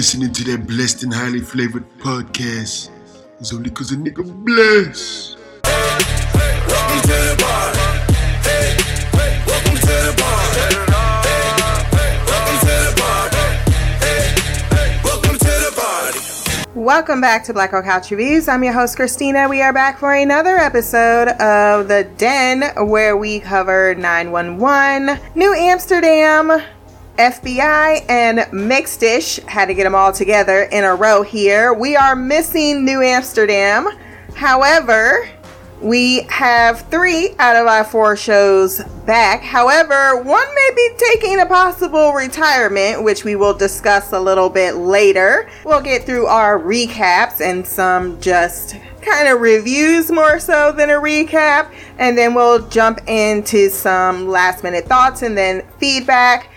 listening to that blessed and highly flavored podcast. It's only cause a nigga blessed. Welcome to the party. Welcome welcome back to Black Hole Couch Reviews. I'm your host, Christina. We are back for another episode of The Den where we cover 911, New Amsterdam, FBI, and Mixedish. Had to get them all together in a row here. We are missing New Amsterdam. However, we have three out of our four shows back. However, one may be taking a possible retirement, which we will discuss a little bit later. We'll get through our recaps and some just kind of reviews more so than a recap. And then we'll jump into some last minute thoughts and then feedback.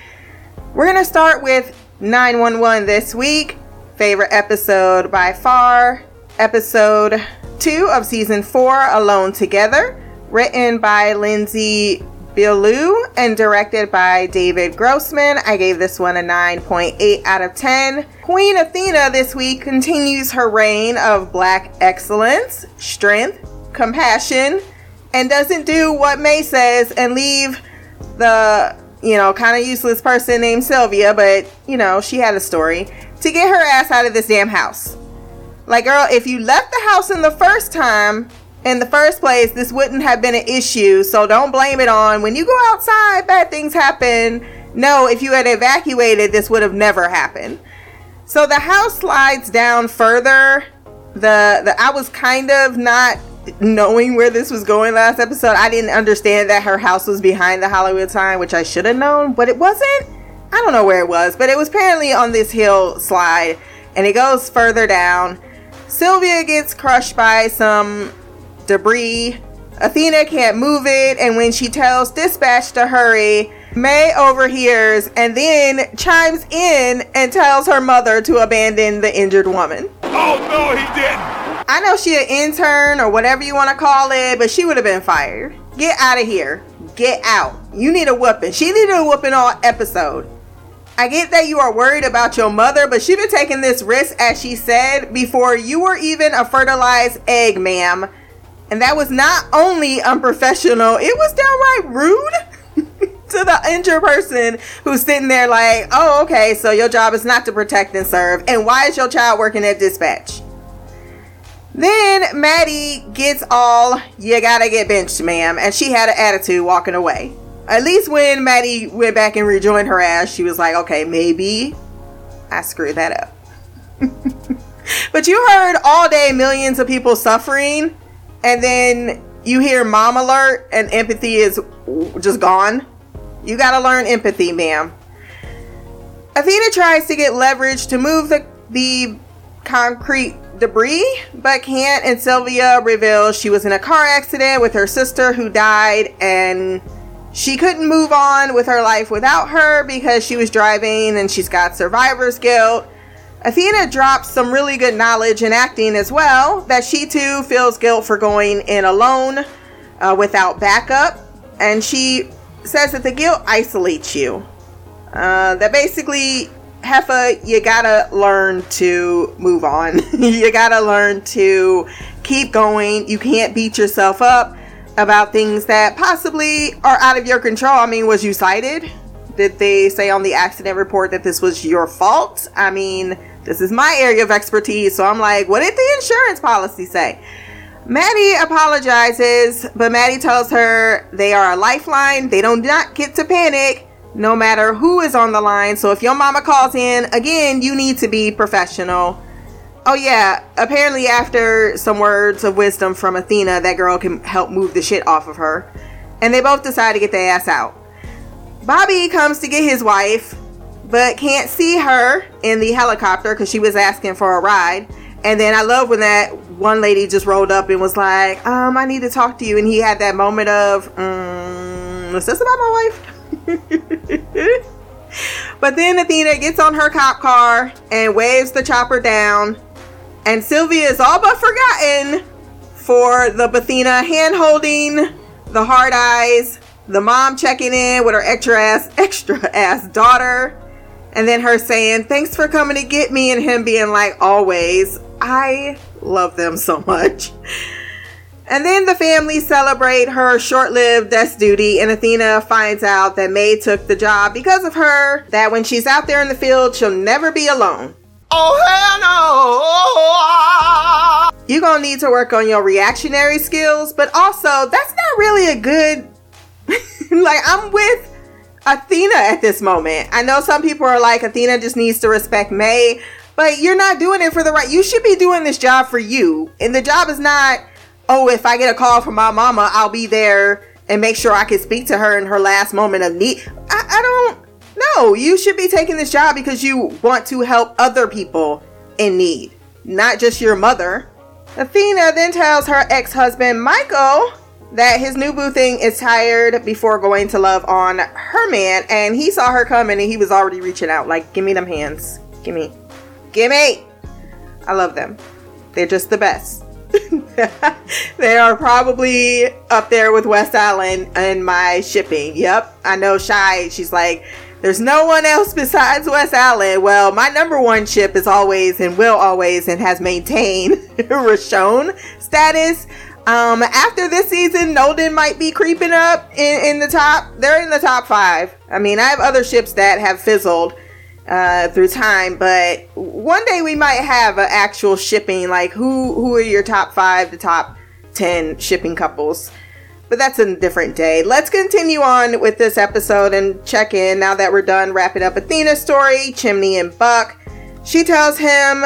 We're going to start with 911 this week. Favorite episode by far. Episode 2 of season 4, Alone Together. Written by Lyndsey Beaulieu and directed by David Grossman. I gave this one a 9.8 out of 10. Queen Athena this week continues her reign of black excellence, strength, compassion, and doesn't do what May says and leave the you know, kind of useless person named Sylvia, but you know, she had a story to get her ass out of this damn house. Like, girl, if you left the house in the first time, in the first place, this wouldn't have been an issue. So don't blame it on when you go outside, bad things happen. No, if you had evacuated, this would have never happened. So the house slides down further. The the I was kind of not knowing where this was going last episode. I didn't understand that her house was behind the Hollywood sign, which I should have known, but it wasn't. I don't know where it was, but it was apparently on this hill slide and it goes further down. Sylvia gets crushed by some debris. Athena can't move it, and when she tells dispatch to hurry, May overhears and then chimes in and tells her mother to abandon the injured woman. Oh no, he didn't. I know she an intern or whatever you want to call it, but she would have been fired. Get out of here. Get out. You need a whooping. She needed a whooping all episode. I get that you are worried about your mother, but she been taking this risk, as she said, before you were even a fertilized egg, ma'am. And that was not only unprofessional, it was downright rude to the injured person who's sitting there like, oh, okay, so your job is not to protect and serve. And why is your child working at dispatch? Then Maddie gets all, you gotta get benched, ma'am. And she had an attitude walking away. At least when Maddie went back and rejoined her ass, she was like, okay, maybe I screwed that up. but you heard all day millions of people suffering, and then you hear mom alert and empathy is just gone. You gotta learn empathy, ma'am. Athena tries to get leverage to move the, the concrete debris, but can't. And Sylvia reveal she was in a car accident with her sister who died, and she couldn't move on with her life without her because she was driving and she's got survivor's guilt. Athena drops some really good knowledge in acting as well that she too feels guilt for going in alone uh, without backup. And she says that the guilt isolates you. Uh, that basically, Heffa, you gotta learn to move on. you gotta learn to keep going. You can't beat yourself up about things that possibly are out of your control. I mean, was you cited? Did they say on the accident report that this was your fault? I mean, this is my area of expertise, so I'm like, what did the insurance policy say? Maddie apologizes, but Maddie tells her they are a lifeline. They do not get to panic no matter who is on the line. So if your mama calls in, again, you need to be professional. Oh yeah, apparently after some words of wisdom from Athena, that girl can help move the shit off of her. And they both decide to get their ass out. Bobby comes to get his wife, but can't see her in the helicopter because she was asking for a ride. And then I love when that one lady just rolled up and was like, um, I need to talk to you. And he had that moment of, um, is this about my wife? but then Athena gets on her cop car and waves the chopper down. And Sylvia is all but forgotten for the Athena hand holding, the hard eyes, the mom checking in with her extra ass, extra ass daughter. And then her saying, Thanks for coming to get me, and him being like, Always. I love them so much. And then the family celebrate her short-lived desk duty, and Athena finds out that May took the job because of her. That when she's out there in the field, she'll never be alone. Oh, hell no! You're gonna need to work on your reactionary skills, but also that's not really a good. like I'm with Athena at this moment. I know some people are like Athena just needs to respect May, but you're not doing it for the right. You should be doing this job for you, and the job is not oh, if I get a call from my mama, I'll be there and make sure I can speak to her in her last moment of need. I, I don't know. You should be taking this job because you want to help other people in need, not just your mother. Athena then tells her ex husband, Michael, that his new boo thing is tired before going to love on her man. And he saw her coming and he was already reaching out, like, give me them hands. Give me. Give me. I love them. They're just the best. they are probably up there with WestAllen in my shipping. Yep, I know Shy. She's like, there's no one else besides WestAllen. Well, my number one ship is always and will always and has maintained Rashone status. Um, after this season, Nolden might be creeping up in, in the top. They're in the top five. I mean, I have other ships that have fizzled uh, through time. But one day we might have an actual shipping. Like who who are your top five, the top ten shipping couples? But that's a different day. Let's continue on with this episode and check in now that we're done wrapping up Athena's story. Chimney and Buck. She tells him,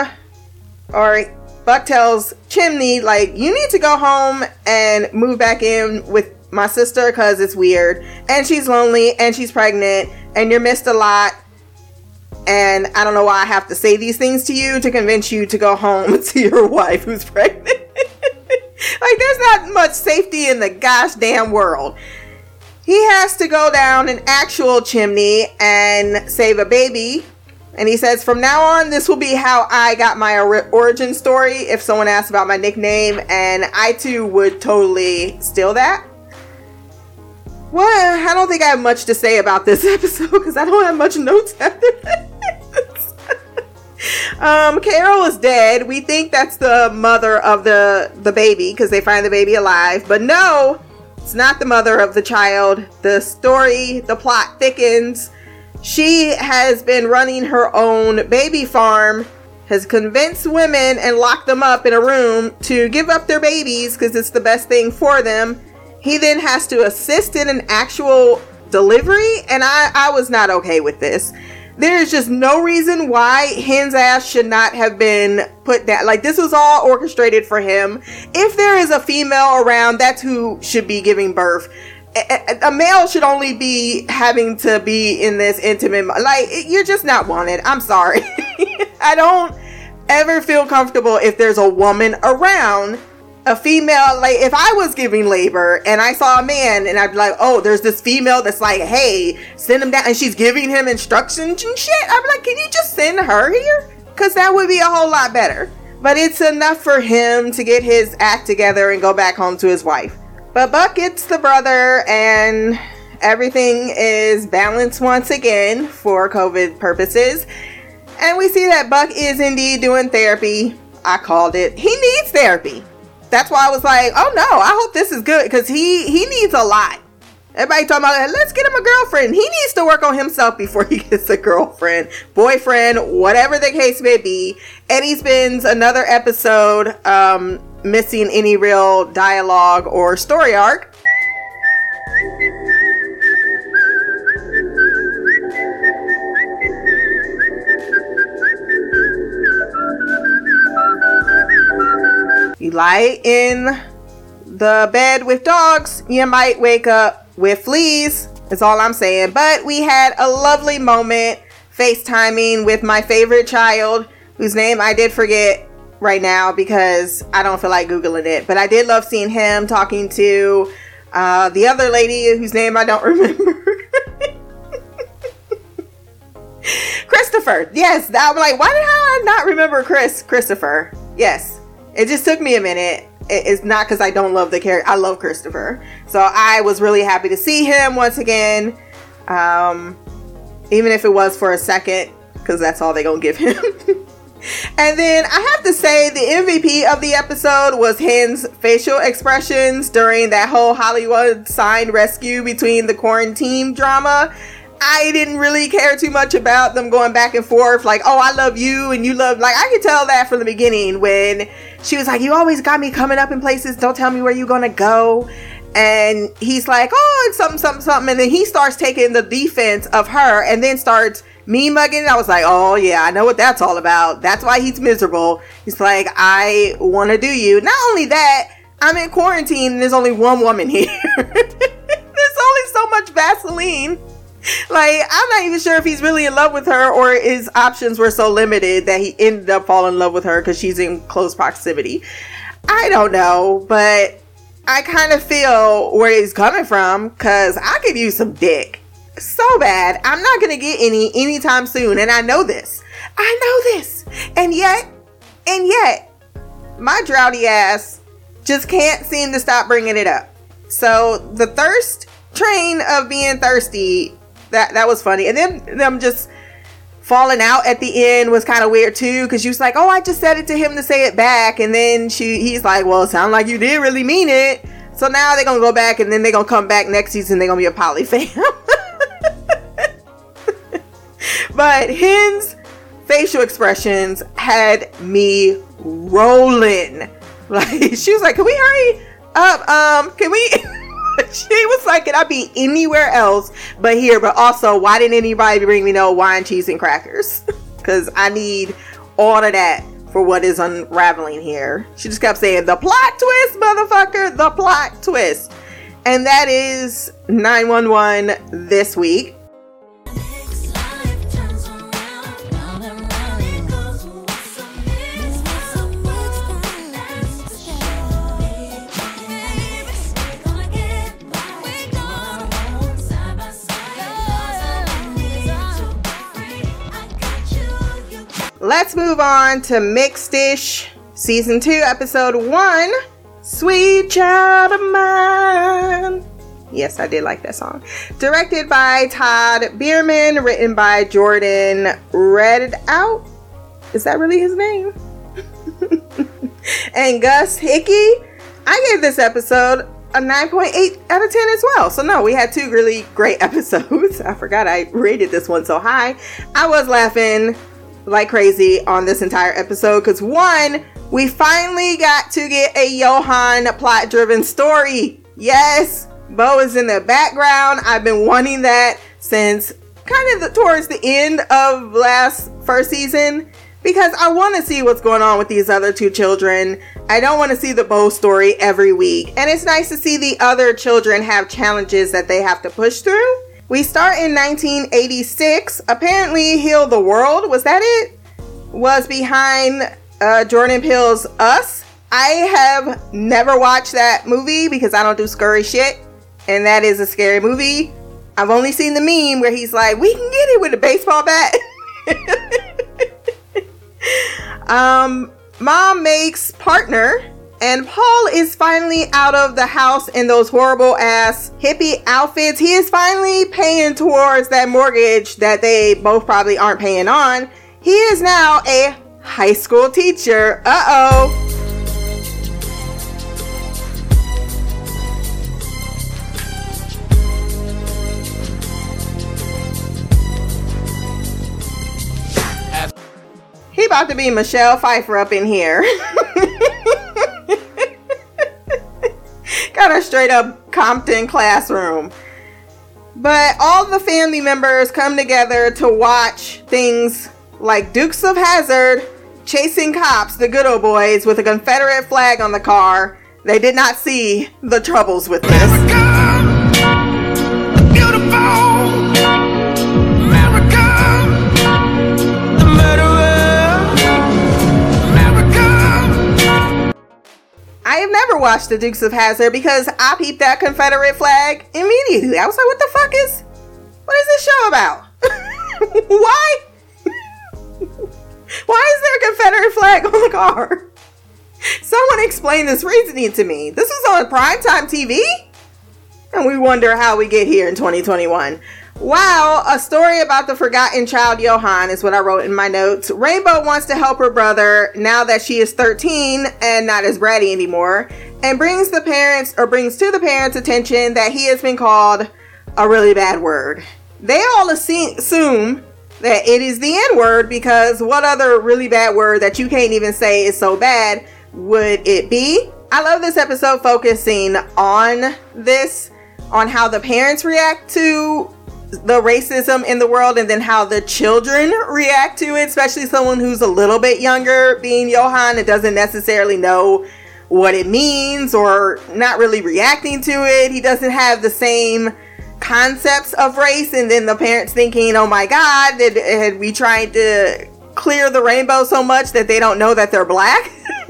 or Buck tells Chimney, like, you need to go home and move back in with my sister because it's weird. And she's lonely and she's pregnant and you're missed a lot and I don't know why I have to say these things to you to convince you to go home to your wife who's pregnant. like, there's not much safety in the gosh damn world. He has to go down an actual chimney and save a baby. And he says, from now on, this will be how I got my or- origin story. If someone asks about my nickname, and I too would totally steal that. Well, I don't think I have much to say about this episode because I don't have much notes after this. um, Carol is dead. We think that's the mother of the the baby because they find the baby alive, but no, it's not the mother of the child. The story, the plot thickens. She has been running her own baby farm, has convinced women and locked them up in a room to give up their babies because it's the best thing for them. He then has to assist in an actual delivery, and I, I was not okay with this. There is just no reason why Hen's ass should not have been put down. Like, this was all orchestrated for him. If there is a female around, that's who should be giving birth. A, male should only be having to be in this intimate. Like, you're just not wanted. I'm sorry. I don't ever feel comfortable if there's a woman around a female like if i was giving labor and i saw a man and i'd be like oh there's this female that's like hey send him down and she's giving him instructions and shit i'd be like can you just send her here? Because that would be a whole lot better. But it's enough for him to get his act together and go back home to his wife. But buck gets the brother and everything is balanced once again for covid purposes. And we see that buck is indeed doing therapy. I called it. He needs therapy that's why I was like, oh no, I hope this is good because he he needs a lot. Everybody talking about let's get him a girlfriend. He needs to work on himself before he gets a girlfriend, boyfriend, whatever the case may be. Eddie spends another episode um, missing any real dialogue or story arc. You lie in the bed with dogs, you might wake up with fleas. That's all I'm saying. But we had a lovely moment FaceTiming with my favorite child, whose name I did forget right now because I don't feel like Googling it. But I did love seeing him talking to uh, the other lady whose name I don't remember. Christopher. Yes, I'm like, why did I not remember Chris? Christopher. Yes, it just took me a minute. It's not because I don't love the character. I love Christopher, so I was really happy to see him once again. Um, even if it was for a second, because that's all they're gonna give him. and then I have to say the MVP of the episode was Hen's facial expressions during that whole Hollywood sign rescue between the quarantine drama. I didn't really care too much about them going back and forth, like, oh, I love you and you love, like, I could tell that from the beginning when she was like, you always got me coming up in places, don't tell me where you're gonna go. And he's like, oh, it's something, something, something. And then he starts taking the defense of her and then starts me mugging. I was like, oh, yeah, I know what that's all about. That's why he's miserable. He's like, I wanna do you. Not only that, I'm in quarantine and there's only one woman here. there's only so much Vaseline like I'm not even sure if he's really in love with her or his options were so limited that he ended up falling in love with her because she's in close proximity. I don't know, but I kind of feel where he's coming from because I could use some dick so bad. I'm not gonna get any anytime soon, and I know this. I know this, and yet, and yet, my droughty ass just can't seem to stop bringing it up. So the thirst train of being thirsty that that was funny. And then them just falling out at the end was kind of weird too because she was like, "Oh, I just said it to him to say it back," and then she he's like, "Well, it sounded like you did really mean it." So now they're gonna go back and then they're gonna come back next season. They're gonna be a poly fam. but Hen's facial expressions had me rolling. Like she was like, "Can we hurry up? Um, can we?" she was like, "Can I be anywhere else but here?" But also, why didn't anybody bring me no wine, cheese, and crackers? Because I need all of that for what is unraveling here. She just kept saying, "The plot twist, motherfucker! The plot twist," and that is 911 this week. Let's move on to Mixedish Season 2, Episode 1 Sweet Child of Mine. Yes, I did like that song. Directed by Todd Biermann, written by Jordan Reddout. Is that really his name? and Gus Hickey. I gave this episode a 9.8 out of 10 as well. So, no, we had two really great episodes. I forgot I rated this one so high. I was laughing like crazy on this entire episode because, one, we finally got to get a Johan plot driven story. Yes, Bo is in the background. I've been wanting that since kind of the, towards the end of last first season because I want to see what's going on with these other two children. I don't want to see the Bo story every week. And it's nice to see the other children have challenges that they have to push through. We start in 1986. Apparently, Heal the World, was that it? Was behind uh, Jordan Peele's Us. I have never watched that movie because I don't do scurry shit. And that is a scary movie. I've only seen the meme where he's like, we can get it with a baseball bat. um, mom makes partner, and Paul is finally out of the house in those horrible ass hippie outfits. He is finally paying towards that mortgage that they both probably aren't paying on. He is now a high school teacher. Uh oh. He about to be Michelle Pfeiffer up in here. Got a straight up Compton classroom. But all the family members come together to watch things like Dukes of Hazzard chasing cops, the good old boys, with a Confederate flag on the car. They did not see the troubles with this. I have never watched the Dukes of Hazzard because I peeped that Confederate flag immediately. I was like, what the fuck is what is this show about? Why? Why is there a Confederate flag on the car? Someone explain this reasoning to me. This is on primetime TV? And we wonder how we get here in 2021. Wow, a story about the forgotten child Johan is what I wrote in my notes. Rainbow wants to help her brother now that she is 13 and not as bratty anymore, and brings the parents or brings to the parents' attention that he has been called a really bad word. They all assume that it is the N word because what other really bad word that you can't even say is so bad would it be? I love this episode focusing on this, on how the parents react to the racism in the world and then how the children react to it, especially someone who's a little bit younger, being Johan, and doesn't necessarily know what it means or not really reacting to it. He doesn't have the same concepts of race, and then the parents thinking, oh my god, did, had we tried to clear the rainbow so much that they don't know that they're black?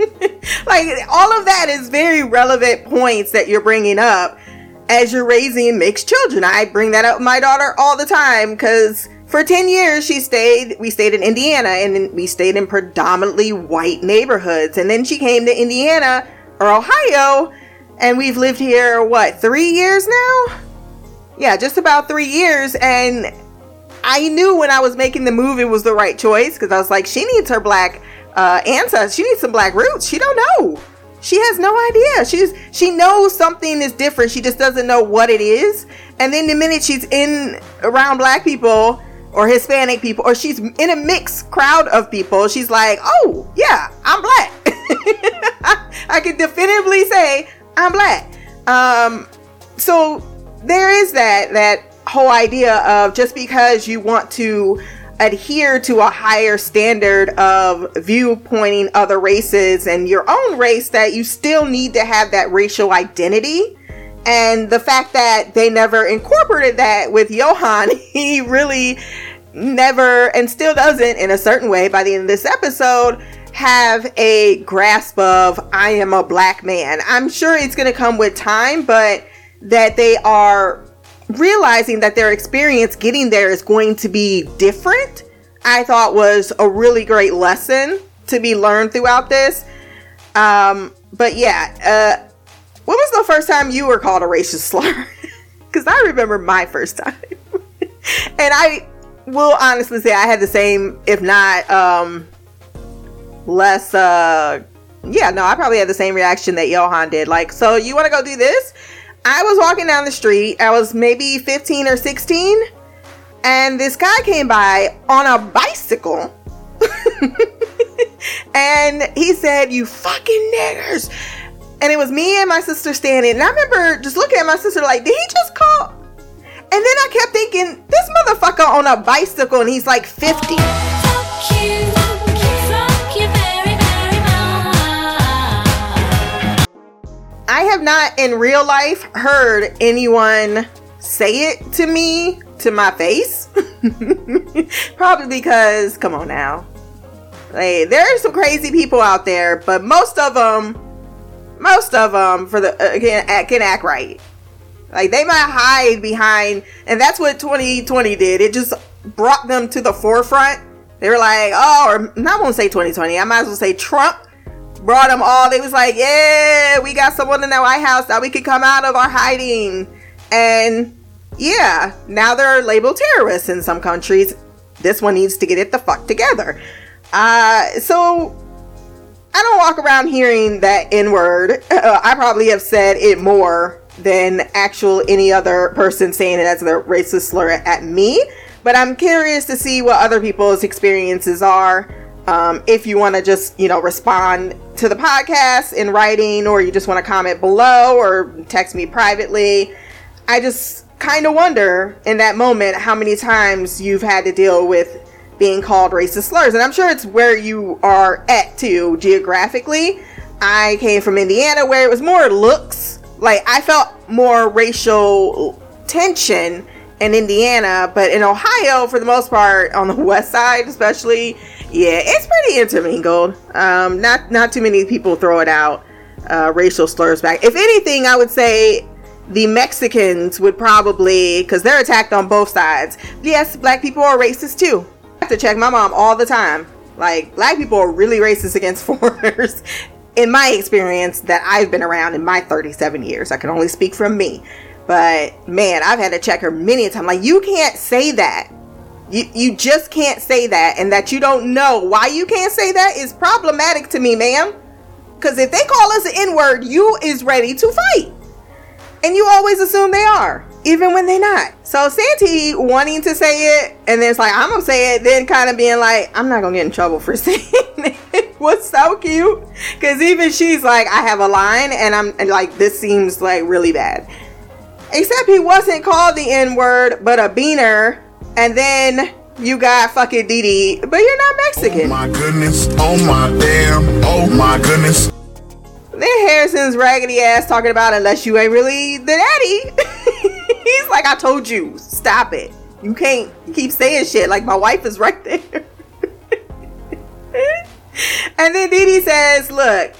like, all of that is very relevant points that you're bringing up as you're raising mixed children. I bring that up with my daughter all the time because for 10 years she stayed, we stayed in Indiana and we stayed in predominantly white neighborhoods. And then she came to Indiana or Ohio and we've lived here, what, three years now? Yeah, just about three years. And I knew when I was making the move it was the right choice because I was like, she needs her black uh, ancestors. She needs some black roots. She don't know. She has no idea. She's she knows something is different. She just doesn't know what it is. And then the minute she's in around black people or Hispanic people, or she's in a mixed crowd of people, she's like, "Oh yeah, I'm black." I can definitively say I'm black. Um, so there is that that whole idea of just because you want to adhere to a higher standard of viewpointing other races and your own race that you still need to have that racial identity and the fact that they never incorporated that with Johan he really never and still doesn't in a certain way by the end of this episode have a grasp of I am a black man. I'm sure it's going to come with time but that they are realizing that their experience getting there is going to be different, I thought was a really great lesson to be learned throughout this. Um, but yeah, uh, when was the first time you were called a racist slur? Because I remember my first time. and I will honestly say I had the same, if not um, less, uh, yeah, no, I probably had the same reaction that Johan did. Like, so you want to go do this? I was walking down the street. I was maybe 15 or 16. And this guy came by on a bicycle. and he said, You fucking niggers. And it was me and my sister standing. And I remember just looking at my sister like, Did he just call? And then I kept thinking, This motherfucker on a bicycle and he's like 50. Fuck I have not in real life heard anyone say it to me to my face. Probably because, come on now. Like, there are some crazy people out there, but most of them, most of them, for the uh, can, act- can act right. Like they might hide behind, and that's what 2020 did. It just brought them to the forefront. They were like, oh, or I won't say 2020. I might as well say Trump brought them all. They was like, yeah, we got someone in the White House that we could come out of our hiding. And yeah, now they're labeled terrorists in some countries. This one needs to get it the fuck together. Uh, so I don't walk around hearing that N word. Uh, I probably have said it more than actual any other person saying it as a racist slur at me. But I'm curious to see what other people's experiences are. Um, if you want to just, you know, respond to the podcast in writing or you just want to comment below or text me privately. I just kind of wonder in that moment how many times you've had to deal with being called racist slurs. And I'm sure it's where you are at too, geographically. I came from Indiana where it was more looks. Like I felt more racial tension in Indiana, but in Ohio, for the most part, on the west side especially, yeah, it's pretty intermingled. Um, not not too many people throw it out. Uh, racial slurs back. If anything, I would say the Mexicans would probably, because they're attacked on both sides. Yes, black people are racist too. I have to check my mom all the time. Like, black people are really racist against foreigners. In my experience, that I've been around in my 37 years, I can only speak from me. But man, I've had to check her many times. Like, you can't say that. You, you just can't say that. And that you don't know why you can't say that is problematic to me, ma'am. Because if they call us an N word, you is ready to fight. And you always assume they are, even when they're not. So Santi wanting to say it, and then it's like, I'm gonna say it, then kind of being like, I'm not gonna get in trouble for saying it. Was so cute. Because even she's like, I have a line, and I'm and like, this seems like really bad. Except he wasn't called the N word, but a beaner. And then you got fucking Didi, but you're not Mexican. Oh my goodness, oh my damn, oh my goodness. Then Harrison's raggedy ass talking about unless you ain't really the daddy. He's like, I told you, stop it. You can't keep saying shit like my wife is right there. and then Didi says, Look,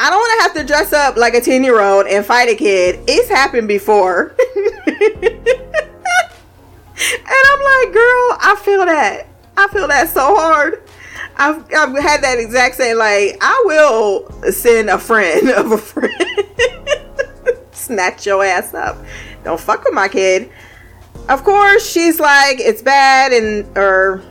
I don't want to have to dress up like a 10 year old and fight a kid. It's happened before. And I'm like, girl, I feel that. I feel that so hard. I've, I've had that exact same, like, I will send a friend of a friend. Snatch your ass up. Don't fuck with my kid. Of course, she's like, it's bad, and, or,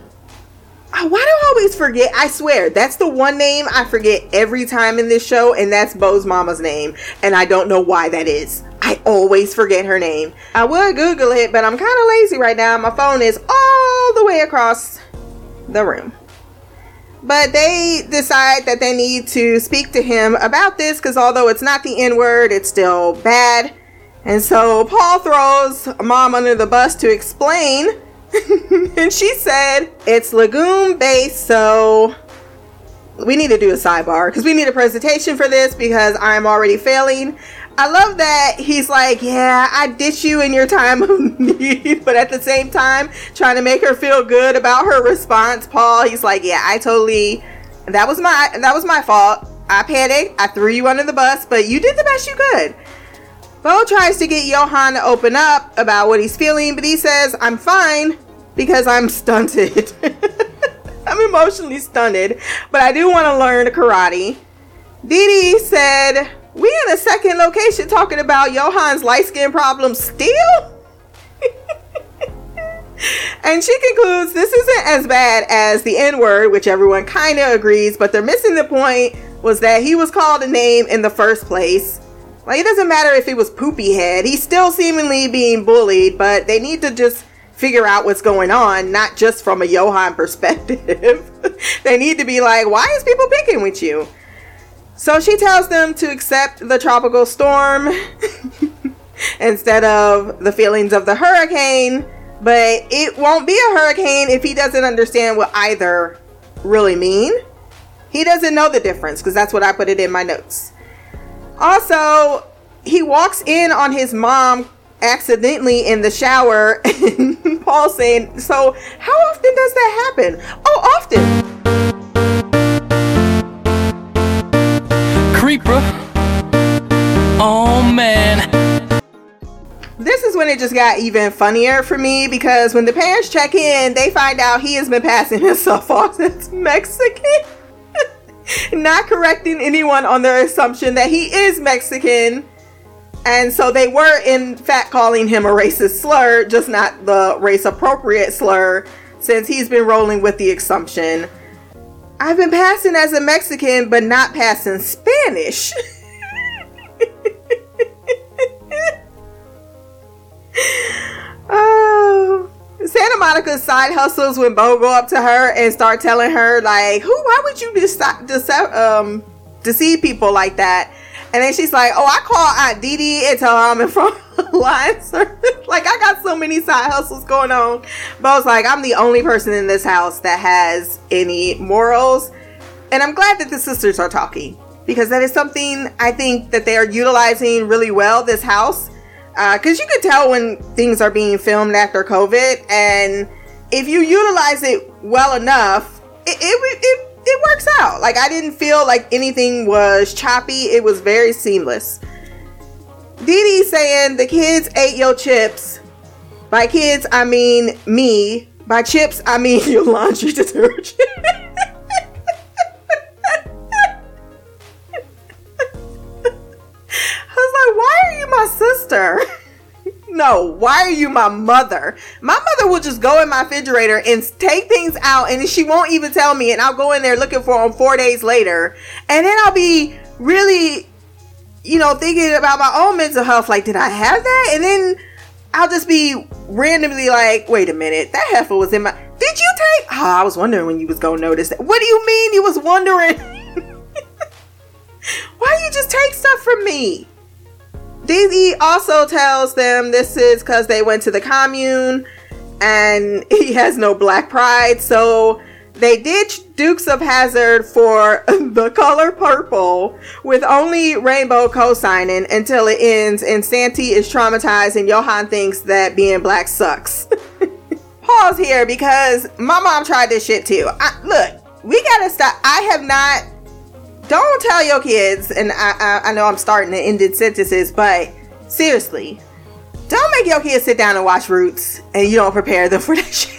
Ah, why do I always forget? I swear, that's the one name I forget every time in this show, and that's Bo's mama's name. And I don't know why that is. I always forget her name. I would Google it, but I'm kind of lazy right now. My phone is all the way across the room. But they decide that they need to speak to him about this because although it's not the N word, it's still bad. And so Paul throws mom under the bus to explain. and she said it's legume based, so we need to do a sidebar because we need a presentation for this because I'm already failing. I love that he's like, yeah, I ditch you in your time of need, but at the same time, trying to make her feel good about her response. Paul, he's like, yeah, I totally, that was my, that was my fault. I panicked. I threw you under the bus, but you did the best you could. Bo tries to get Johan to open up about what he's feeling, but he says, I'm fine because I'm stunted. I'm emotionally stunted, but I do want to learn karate. Didi said, We in a second location talking about Johan's light skin problem still? and she concludes this isn't as bad as the N word, which everyone kind of agrees, but they're missing the point was that he was called a name in the first place. Like, it doesn't matter if it was Poopy Head, he's still seemingly being bullied, but they need to just figure out what's going on, not just from a Johan perspective. they need to be like, why is people picking with you? So she tells them to accept the tropical storm instead of the feelings of the hurricane, but it won't be a hurricane if he doesn't understand what either really mean. He doesn't know the difference because that's what I put it in my notes. Also, he walks in on his mom accidentally in the shower and Paul saying, "So, how often does that happen?" "Oh, often." Creeper. Oh man. This is when it just got even funnier for me because when the parents check in, they find out he has been passing himself off as Mexican. Not correcting anyone on their assumption that he is Mexican. And so they were, in fact, calling him a racist slur, just not the race appropriate slur, since he's been rolling with the assumption. I've been passing as a Mexican, but not passing Spanish. oh. Santamonica's side hustles when Bo go up to her and start telling her like, "Who? Why would you dece- dece- um deceive people like that?" And then she's like, "Oh, I call Aunt Didi and tell her I'm in front of like I got so many side hustles going on." Bo's like, "I'm the only person in this house that has any morals," and I'm glad that the sisters are talking because that is something I think that they are utilizing really well. This house Uh, because you could tell when things are being filmed after COVID, and if you utilize it well enough, it it, it, it works out. Like I didn't feel like anything was choppy; it was very seamless. Dee saying the kids ate your chips. By kids, I mean me. By chips, I mean your laundry detergent. was like, why are you my sister? no, why are you my mother? My mother will just go in my refrigerator and take things out and she won't even tell me. And I'll go in there looking for them four days later. And then I'll be really, you know, thinking about my own mental health. Like, did I have that? And then I'll just be randomly like, wait a minute, that heifer was in my. Did you take? Oh, I was wondering when you was gonna notice that. What do you mean you was wondering? Why you just take stuff from me? DZ also tells them this is because they went to the commune and he has no black pride. So they ditch Dukes of Hazzard for the color purple with only Rainbow co signing until it ends and Santi is traumatized and Johan thinks that being black sucks. Pause here because my mom tried this shit too. I, look, we gotta stop. I have not don't tell your kids, and I, I, I know I'm starting to end sentences, but seriously, don't make your kids sit down and watch Roots and you don't prepare them for that shit.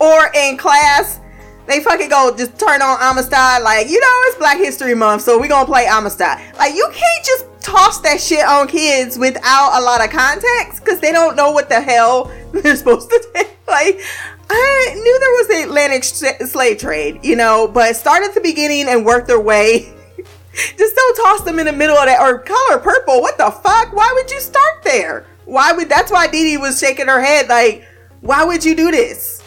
or in class, they fucking go just turn on Amistad, like, you know, it's Black History Month, so we gonna play Amistad. Like, you can't just toss that shit on kids without a lot of context because they don't know what the hell they're supposed to take. Like, I knew there was the Atlantic sh- slave trade, you know, but start at the beginning and work their way. Just don't toss them in the middle of that or color purple. What the fuck? Why would you start there? Why would that's why Dee Dee was shaking her head like, why would you do this?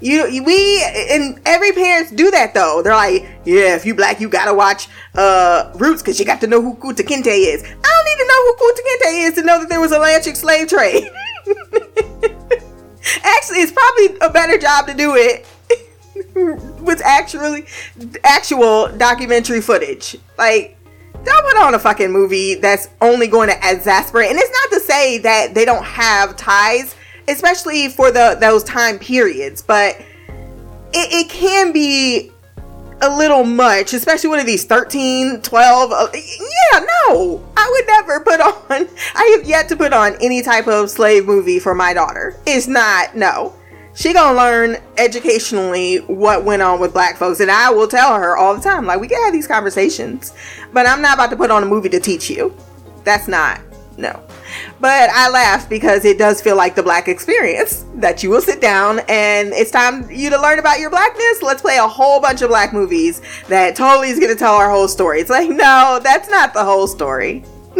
You we and every parents do that though. They're like, yeah, if you black, you gotta watch uh Roots because you got to know who Kunta Kinte is. I don't need to know who Kunta Kinte is to know that there was a Atlantic slave trade. Actually, it's probably a better job to do it with actually actual documentary footage. Like, don't put on a fucking movie that's only going to exasperate. And it's not to say that they don't have ties, especially for the those time periods, but it, it can be a little much, especially one of these 13, 12. Uh, yeah, no, I would never put on, I have yet to put on any type of slave movie for my daughter. It's not, no. She gonna learn educationally what went on with black folks, and I will tell her all the time, like, we can have these conversations, but I'm not about to put on a movie to teach you. That's not, no. But I laugh because it does feel like the black experience that you will sit down and it's time you to learn about your blackness. Let's play a whole bunch of black movies that totally is gonna tell our whole story. It's like, no, that's not the whole story.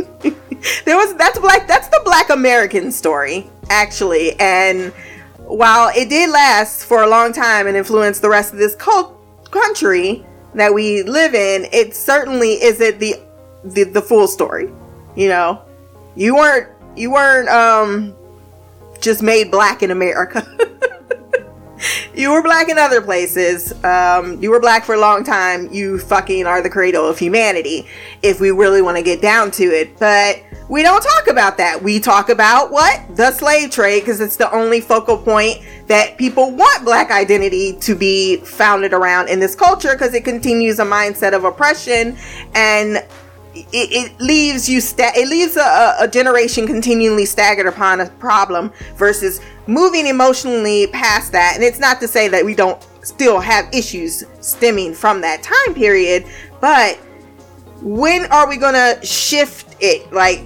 there was that's black that's the black American story, actually. And while it did last for a long time and influence the rest of this cult country that we live in, it certainly isn't the the, the full story. You know, you weren't you weren't um just made black in America. you were black in other places. Um, you were black for a long time. You fucking are the cradle of humanity, if we really want to get down to it. But we don't talk about that. We talk about what? The slave trade, because it's the only focal point that people want black identity to be founded around in this culture, because it continues a mindset of oppression and it, it leaves you sta- it leaves a, a generation continually staggered upon a problem versus moving emotionally past that. And it's not to say that we don't still have issues stemming from that time period but when are we gonna shift it? Like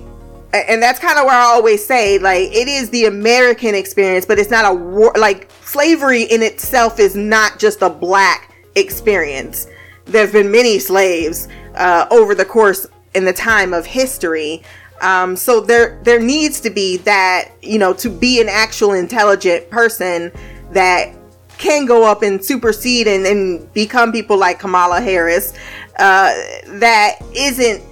and that's kind of where i always say like it is the american experience but it's not a war like slavery in itself is not just a black experience. There's been many slaves uh, over the course in the time of history. Um, so there there needs to be that you know to be an actual intelligent person that can go up and supersede and, and become people like kamala harris uh, that isn't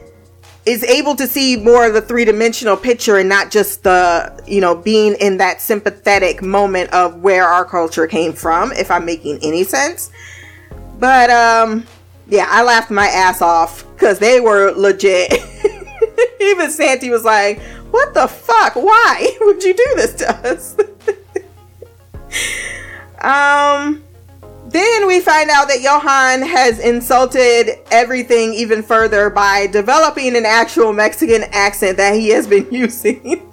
is able to see more of the three-dimensional picture and not just the you know being in that sympathetic moment of where our culture came from if i'm making any sense. But um yeah i laughed my ass off because they were legit even santi was like what the fuck why would you do this to us um then we find out that Johan has insulted everything even further by developing an actual Mexican accent that he has been using.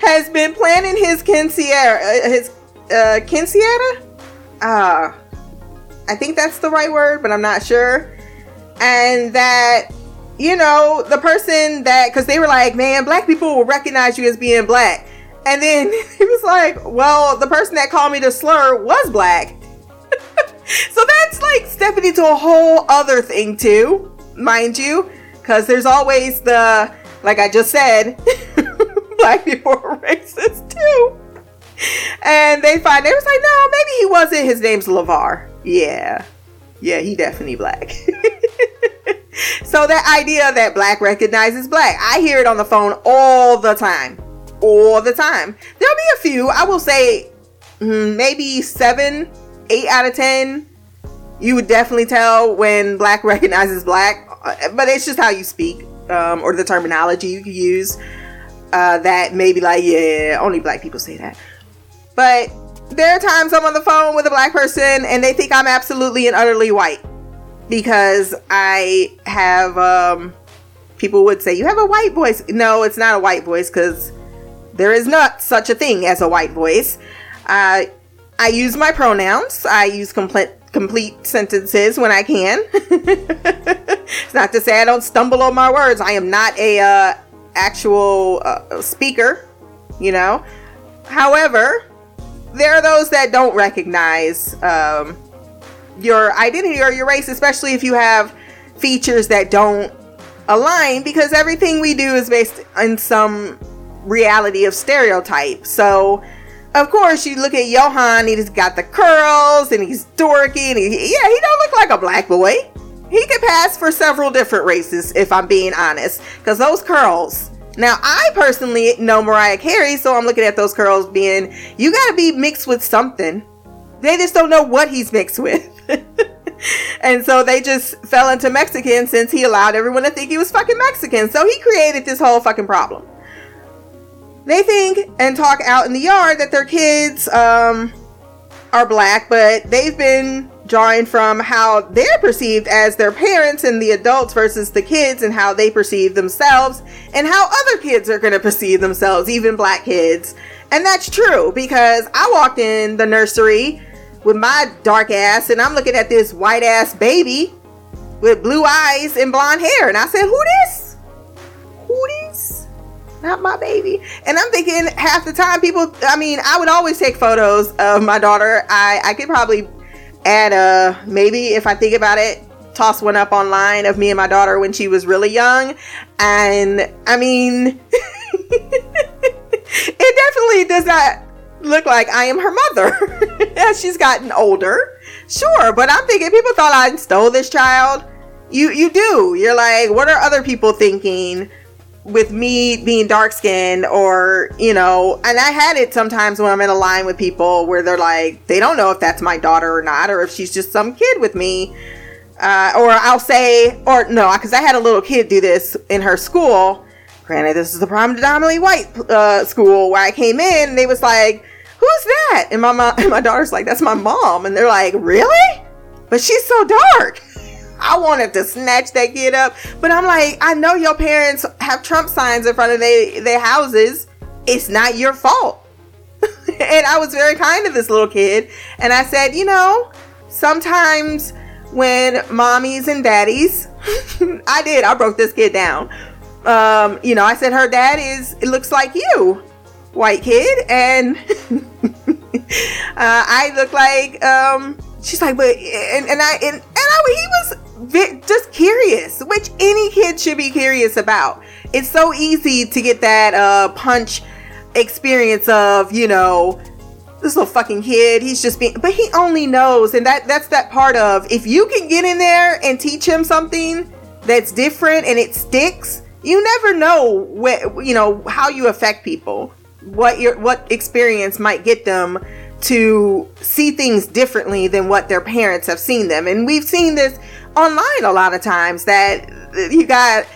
has been planning his quinceañera, uh, his uh, quinceañera. Uh, I think that's the right word, but I'm not sure. And that you know, the person that, because they were like, man, black people will recognize you as being black. And then he was like, well, the person that called me the slur was black. so that's like stepping into a whole other thing, too, mind you, because there's always the, like I just said, black people are racist too. And they find, they was like, no, maybe he wasn't. His name's LeVar. Yeah. Yeah, he definitely black. so that idea that black recognizes black, I hear it on the phone all the time. All the time. There'll be a few, I will say mm, maybe seven, eight out of ten. You would definitely tell when black recognizes black, uh, but it's just how you speak um, or the terminology you use. Uh, that maybe like, yeah, only black people say that. But there are times I'm on the phone with a black person and they think I'm absolutely and utterly white because I have um people would say you have a white voice. No, it's not a white voice because there is not such a thing as a white voice. Uh, I use my pronouns. I use complete complete sentences when I can. it's not to say I don't stumble on my words. I am not a uh, actual uh, speaker, you know. However, there are those that don't recognize um, your identity or your race, especially if you have features that don't align, because everything we do is based on some reality of stereotype. So, of course, you look at Johan, he's got the curls and he's dorky, and he, yeah, he don't look like a black boy. He could pass for several different races, if I'm being honest, because those curls. Now, I personally know Mariah Carey, so I'm looking at those curls being, you gotta be mixed with something. They just don't know what he's mixed with. and so they just fell into Mexican since he allowed everyone to think he was fucking Mexican. So he created this whole fucking problem. They think and talk out in the yard that their kids um, are black, but they've been drawing from how they're perceived as their parents and the adults versus the kids and how they perceive themselves and how other kids are going to perceive themselves, even black kids. And that's true because I walked in the nursery with my dark ass and I'm looking at this white ass baby with blue eyes and blonde hair. And I said, Who this? Who this? Not my baby. And I'm thinking half the time people, I mean, I would always take photos of my daughter. I, I could probably add a, uh, maybe if I think about it, toss one up online of me and my daughter when she was really young. And I mean, it definitely does not look like I am her mother as she's gotten older. Sure, but I'm thinking people thought I stole this child. You you do. You're like, what are other people thinking with me being dark skinned or, you know, and I had it sometimes when I'm in a line with people where they're like, they don't know if that's my daughter or not, or if she's just some kid with me. Uh, or I'll say, or no, because I had a little kid do this in her school. Granted, this is a predominantly white uh, school where I came in, and they was like, "Who's that?" And my mom, and my daughter's like, "That's my mom," and they're like, "Really?" But she's so dark. I wanted to snatch that kid up, but I'm like, I know your parents have Trump signs in front of their their houses. It's not your fault. and I was very kind to this little kid, and I said, you know, sometimes when mommies and daddies, I did, I broke this kid down. Um, you know, I said her dad is it looks like you, white kid, and uh, I look like um. She's like, but and, and I and, and I he was just curious, which any kid should be curious about. It's so easy to get that uh punch experience of you know this little fucking kid he's just being but he only knows and that that's that part of if you can get in there and teach him something that's different and it sticks you never know what you know how you affect people what your what experience might get them to see things differently than what their parents have seen them and we've seen this online a lot of times that you got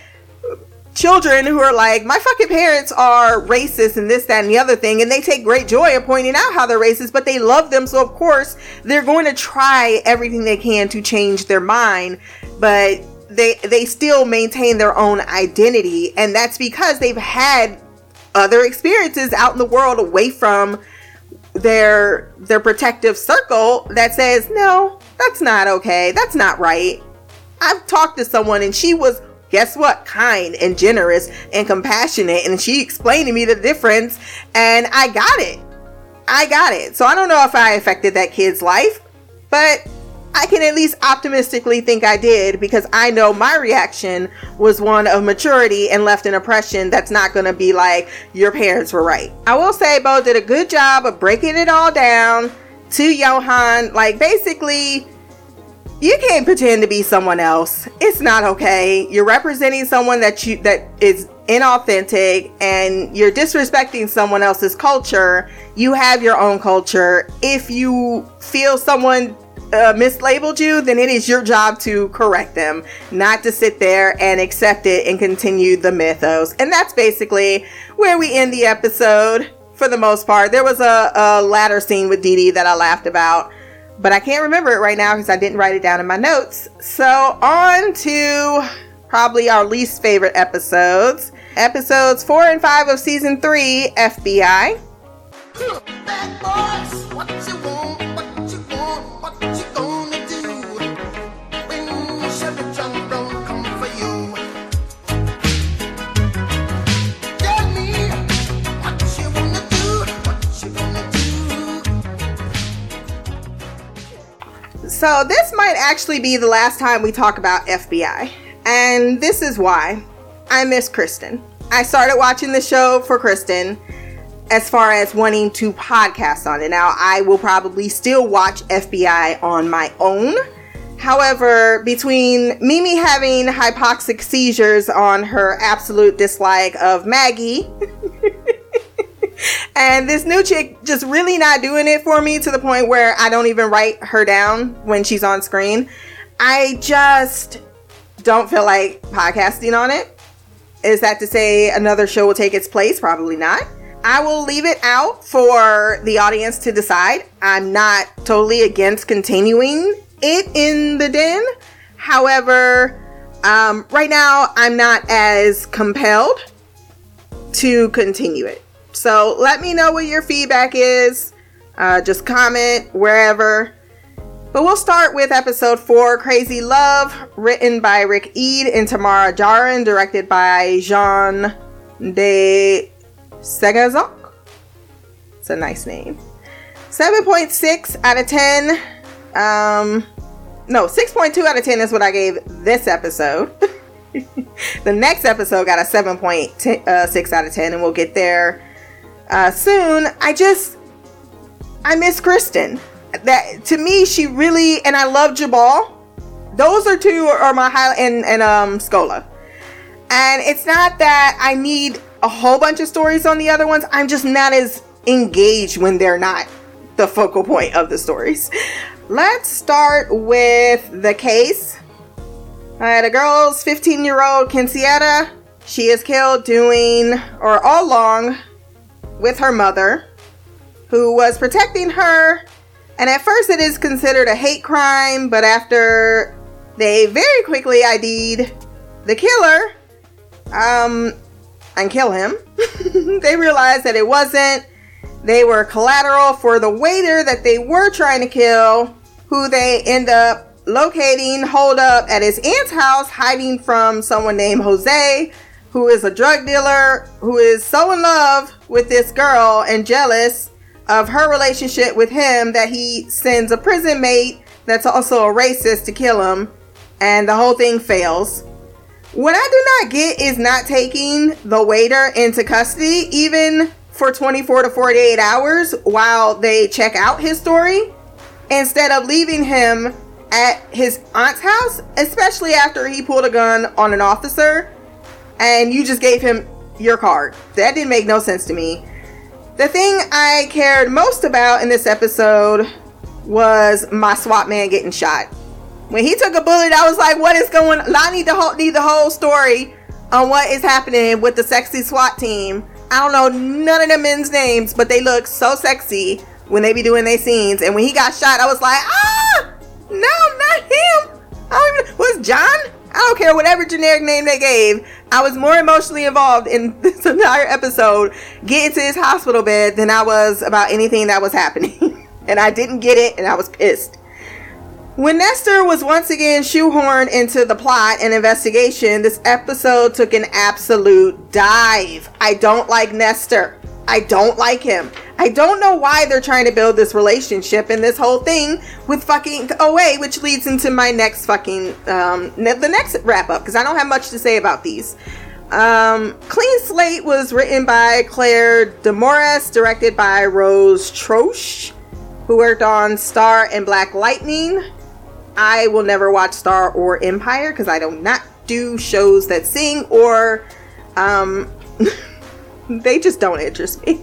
children who are like, my fucking parents are racist and this, that, and the other thing, and they take great joy in pointing out how they're racist, but they love them, so of course they're going to try everything they can to change their mind, but they they still maintain their own identity, and that's because they've had other experiences out in the world away from their their protective circle that says, no, that's not okay, that's not right. I've talked to someone and she was guess what? Kind and generous and compassionate. And she explained to me the difference, and I got it. I got it. So I don't know if I affected that kid's life, but I can at least optimistically think I did because I know my reaction was one of maturity and left an impression that's not going to be like, your parents were right. I will say Bow did a good job of breaking it all down to Johan. Like, basically, you can't pretend to be someone else. It's not okay. You're representing someone that you that is inauthentic and you're disrespecting someone else's culture. You have your own culture. If you feel someone uh, mislabeled you, then it is your job to correct them, not to sit there and accept it and continue the mythos. And that's basically where we end the episode for the most part. There was a, a latter scene with Dee Dee that I laughed about, but I can't remember it right now because I didn't write it down in my notes. So, on to probably our least favorite episodes. Episodes 4 and 5 of season 3, FBI. Bad boys, what you want, So, this might actually be the last time we talk about FBI. And this is why I miss Kristen. I started watching the show for Kristen as far as wanting to podcast on it. Now, I will probably still watch FBI on my own. However, between Mimi having hypoxic seizures on her absolute dislike of Maggie, and this new chick just really not doing it for me to the point where I don't even write her down when she's on screen. I just don't feel like podcasting on it. Is that to say another show will take its place? Probably not. I will leave it out for the audience to decide. I'm not totally against continuing it in the den. However, um, right now I'm not as compelled to continue it. So let me know what your feedback is. Uh, just comment wherever. But we'll start with episode four Crazy Love, written by Rick Eid and Tamara Jarin, directed by Jean de Segonzac. It's a nice name. 7.6 out of 10. Um, no, 6.2 out of 10 is what I gave this episode. the next episode got a 7.6 out of 10, and we'll get there uh, soon. I just, I miss Kristen. That to me, she really, and I love Jubal. Those are two are my highlight, and and um Scola. And it's not that I need a whole bunch of stories on the other ones. I'm just not as engaged when they're not the focal point of the stories. Let's start with the case. Uh, a girl's 15 year old Kensietta. She is killed doing, or all along, with her mother, who was protecting her. And at first, it is considered a hate crime, but after they very quickly ID'd the killer, um, and kill him, they realized that it wasn't. They were collateral for the waiter that they were trying to kill, who they end up locating, hold up at his aunt's house, hiding from someone named Jose, who is a drug dealer who is so in love with this girl and jealous of her relationship with him that he sends a prison mate that's also a racist to kill him, and the whole thing fails. What I do not get is not taking the waiter into custody, even for 24 to 48 hours while they check out his story, instead of leaving him at his aunt's house, especially after he pulled a gun on an officer and you just gave him your card. That didn't make no sense to me. The thing I cared most about in this episode was my SWAT man getting shot. When he took a bullet, I was like, "What is going? on? I need the whole need the whole story on what is happening with the sexy SWAT team." I don't know none of the men's names, but they look so sexy when they be doing their scenes. And when he got shot, I was like, "Ah, no, not him." I don't even was John. I don't care whatever generic name they gave. I was more emotionally involved in this entire episode getting to his hospital bed than I was about anything that was happening. and I didn't get it, and I was pissed. When Nestor was once again shoehorned into the plot and investigation, this episode took an absolute dive. I don't like Nestor. I don't like him. I don't know why they're trying to build this relationship and this whole thing with fucking OA, which leads into my next fucking um ne- the next wrap up because I don't have much to say about these. Um, Clean Slate was written by Claire Demorest, directed by Rose Troche, who worked on Star and Black Lightning. I will never watch Star or Empire because I do not do shows that sing or um, they just don't interest me.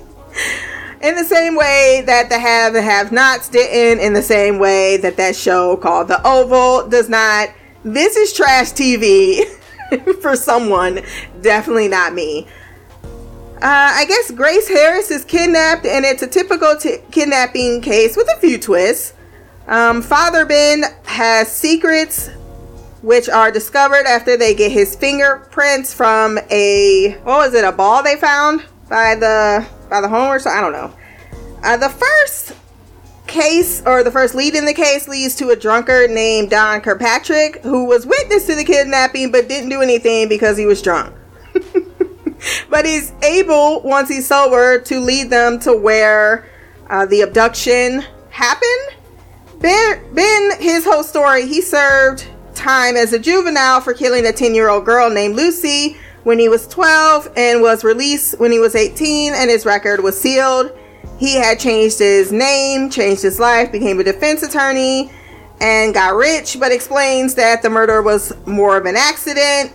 In the same way that the have and have nots didn't, in the same way that that show called The Oval does not. This is trash TV for someone, definitely not me. Uh, I guess Grace Harris is kidnapped, and it's a typical t- kidnapping case with a few twists. Um, Father Ben has secrets which are discovered after they get his fingerprints from a what was it a ball they found by the by the home or so I don't know. Uh, the first case or the first lead in the case leads to a drunkard named Don Kirkpatrick who was witness to the kidnapping but didn't do anything because he was drunk. but he's able once he's sober to lead them to where uh, the abduction happened. Ben, ben, his whole story, he served time as a juvenile for killing a 10 year old girl named Lucy when he was 12 and was released when he was 18 and his record was sealed. He had changed his name, changed his life, became a defense attorney, and got rich, but explains that the murder was more of an accident.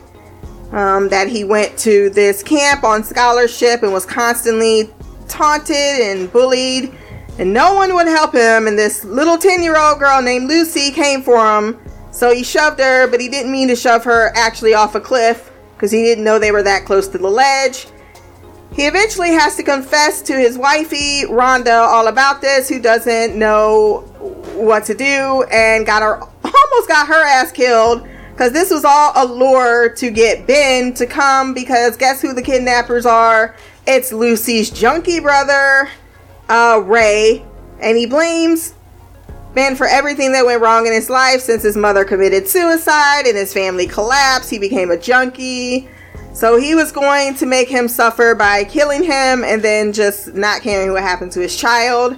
Um, that he went to this camp on scholarship and was constantly taunted and bullied, and no one would help him. And this little 10 year old girl named Lucy came for him. So he shoved her, but he didn't mean to shove her actually off a cliff because he didn't know they were that close to the ledge. He eventually has to confess to his wifey, Rhonda, all about this, who doesn't know what to do and got her almost got her ass killed because this was all a lure to get Ben to come because guess who the kidnappers are? It's Lucy's junkie brother, uh, Ray, and he blames Ben for everything that went wrong in his life since his mother committed suicide and his family collapsed. He became a junkie. So he was going to make him suffer by killing him and then just not caring what happened to his child.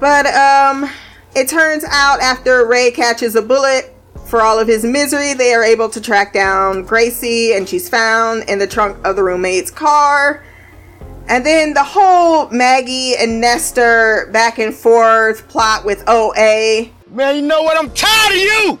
But um it turns out after Ray catches a bullet for all of his misery, they are able to track down Gracie and she's found in the trunk of the roommate's car. And then the whole Maggie and Nestor back and forth plot with OA. Man, you know what? I'm tired of you!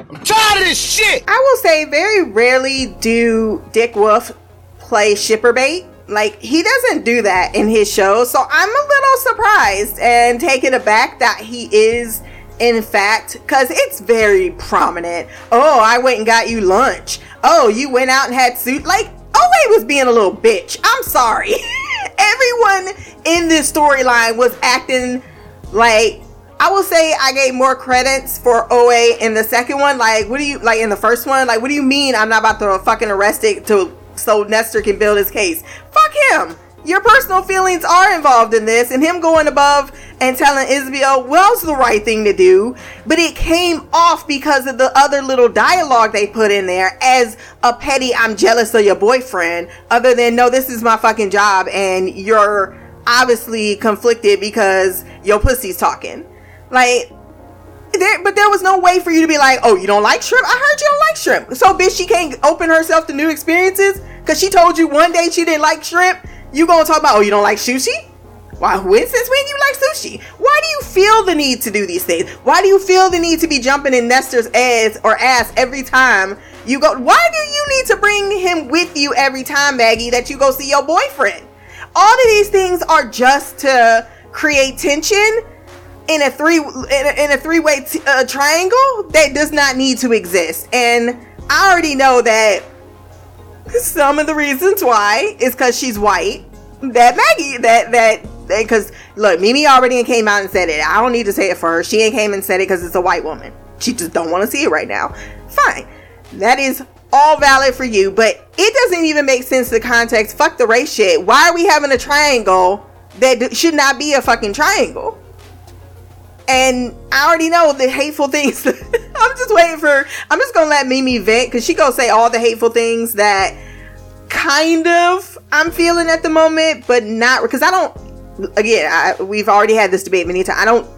I'm tired of this shit! I will say, very rarely do Dick Wolf play shipper bait. Like, he doesn't do that in his show. So I'm a little surprised and taken aback that he is, in fact, because it's very prominent. Oh, I went and got you lunch. Oh, you went out and had suit. Like, OA was being a little bitch. I'm sorry. Everyone in this storyline was acting like I will say I gave more credits for OA in the second one. Like, what do you like in the first one? Like, what do you mean I'm not about to fucking arrest it to so Nestor can build his case? Fuck him. Your personal feelings are involved in this, and him going above and telling Isabel was the right thing to do, but it came off because of the other little dialogue they put in there as a petty, I'm jealous of your boyfriend, other than, no, this is my fucking job, and you're obviously conflicted because your pussy's talking. Like, there, but there was no way for you to be like, oh, you don't like shrimp? I heard you don't like shrimp. So, bitch, she can't open herself to new experiences because she told you one day she didn't like shrimp. You gonna talk about, oh, you don't like sushi? Why, when, since when you like sushi? Why do you feel the need to do these things? Why do you feel the need to be jumping in Nestor's ass or ass every time you go? Why do you need to bring him with you every time, Maggie, that you go see your boyfriend? All of these things are just to create tension in a three in a, in a three way t- uh, triangle that does not need to exist. And I already know that some of the reasons why is because she's white. That Maggie, that that because look, Mimi already came out and said it. I don't need to say it for her. She ain't came and said it because it's a white woman. She just don't want to see it right now. Fine, that is all valid for you, but it doesn't even make sense to context. Fuck the race shit. Why are we having a triangle that should not be a fucking triangle? And I already know the hateful things. I'm just waiting for. I'm just gonna let Mimi vent because she gonna say all the hateful things that kind of I'm feeling at the moment, but not because I don't. Again, I, we've already had this debate many times. I don't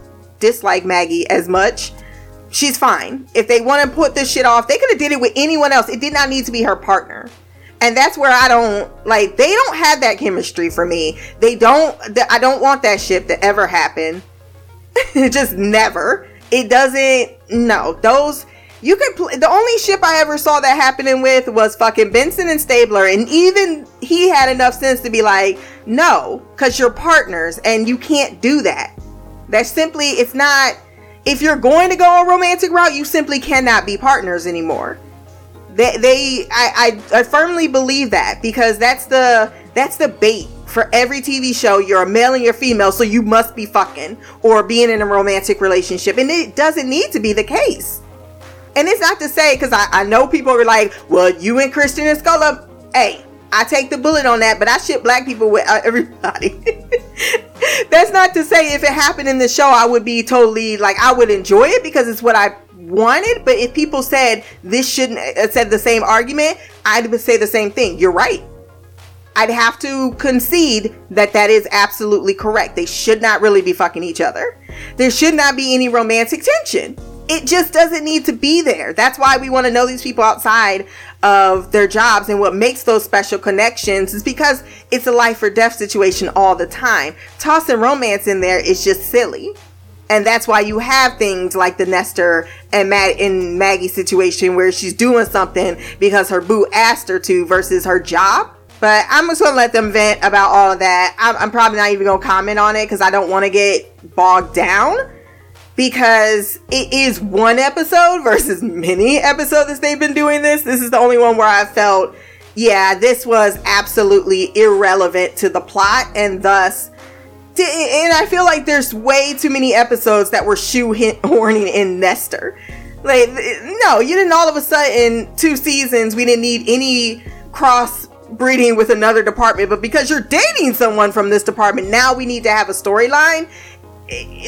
dislike Maggie as much. She's fine. If they want to put this shit off, they could have did it with anyone else. It did not need to be her partner. And that's where I don't like. They don't have that chemistry for me. They don't. I don't want that shit to ever happen. just never. It doesn't. No, those you could. Pl- the only ship I ever saw that happening with was fucking Benson and Stabler, and even he had enough sense to be like, no, because you're partners and you can't do that. That's simply. It's not. If you're going to go a romantic route, you simply cannot be partners anymore they, they I, I, I firmly believe that because that's the that's the bait for every TV show. You're a male and you're female, so you must be fucking or being in a romantic relationship, and it doesn't need to be the case. And it's not to say because I, I know people are like, well, you and Kristen and Scola, hey, I take the bullet on that, but I ship black people with uh, everybody. That's not to say if it happened in the show, I would be totally like I would enjoy it because it's what I wanted. But if people said this shouldn't uh, said the same argument, I would say the same thing. You're right. I'd have to concede that that is absolutely correct. They should not really be fucking each other. There should not be any romantic tension. It just doesn't need to be there. That's why we want to know these people outside of their jobs and what makes those special connections is because it's a life or death situation all the time. Tossing romance in there is just silly. And that's why you have things like the Nestor and Matt and Maggie situation where she's doing something because her boo asked her to versus her job. But I'm just gonna let them vent about all of that. I'm, I'm probably not even gonna comment on it because I don't want to get bogged down because it is one episode versus many episodes that they've been doing this. This is the only one where I felt, yeah, this was absolutely irrelevant to the plot and thus and I feel like there's way too many episodes that were shoehorning in Nestor. Like, no, you didn't all of a sudden, two seasons, we didn't need any cross breeding with another department, but because you're dating someone from this department, now we need to have a storyline.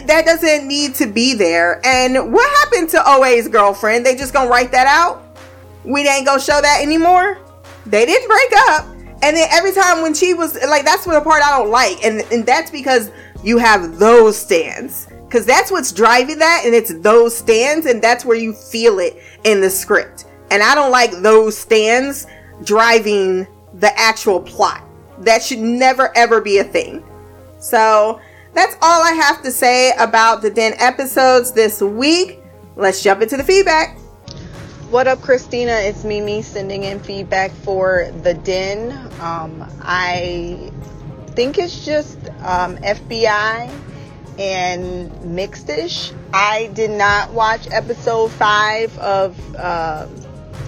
That doesn't need to be there. And what happened to OA's girlfriend? They just gonna write that out? We ain't gonna show that anymore? They didn't break up. And then every time when she was like, that's the part I don't like, and and that's because you have those stands, because that's what's driving that, and it's those stands, and that's where you feel it in the script. And I don't like those stands driving the actual plot. That should never ever be a thing. So that's all I have to say about the Den episodes this week. Let's jump into the feedback. What up, Christina? It's Mimi sending in feedback for The Den. Um, I think it's just um, FBI and Mixedish. I did not watch episode five of uh,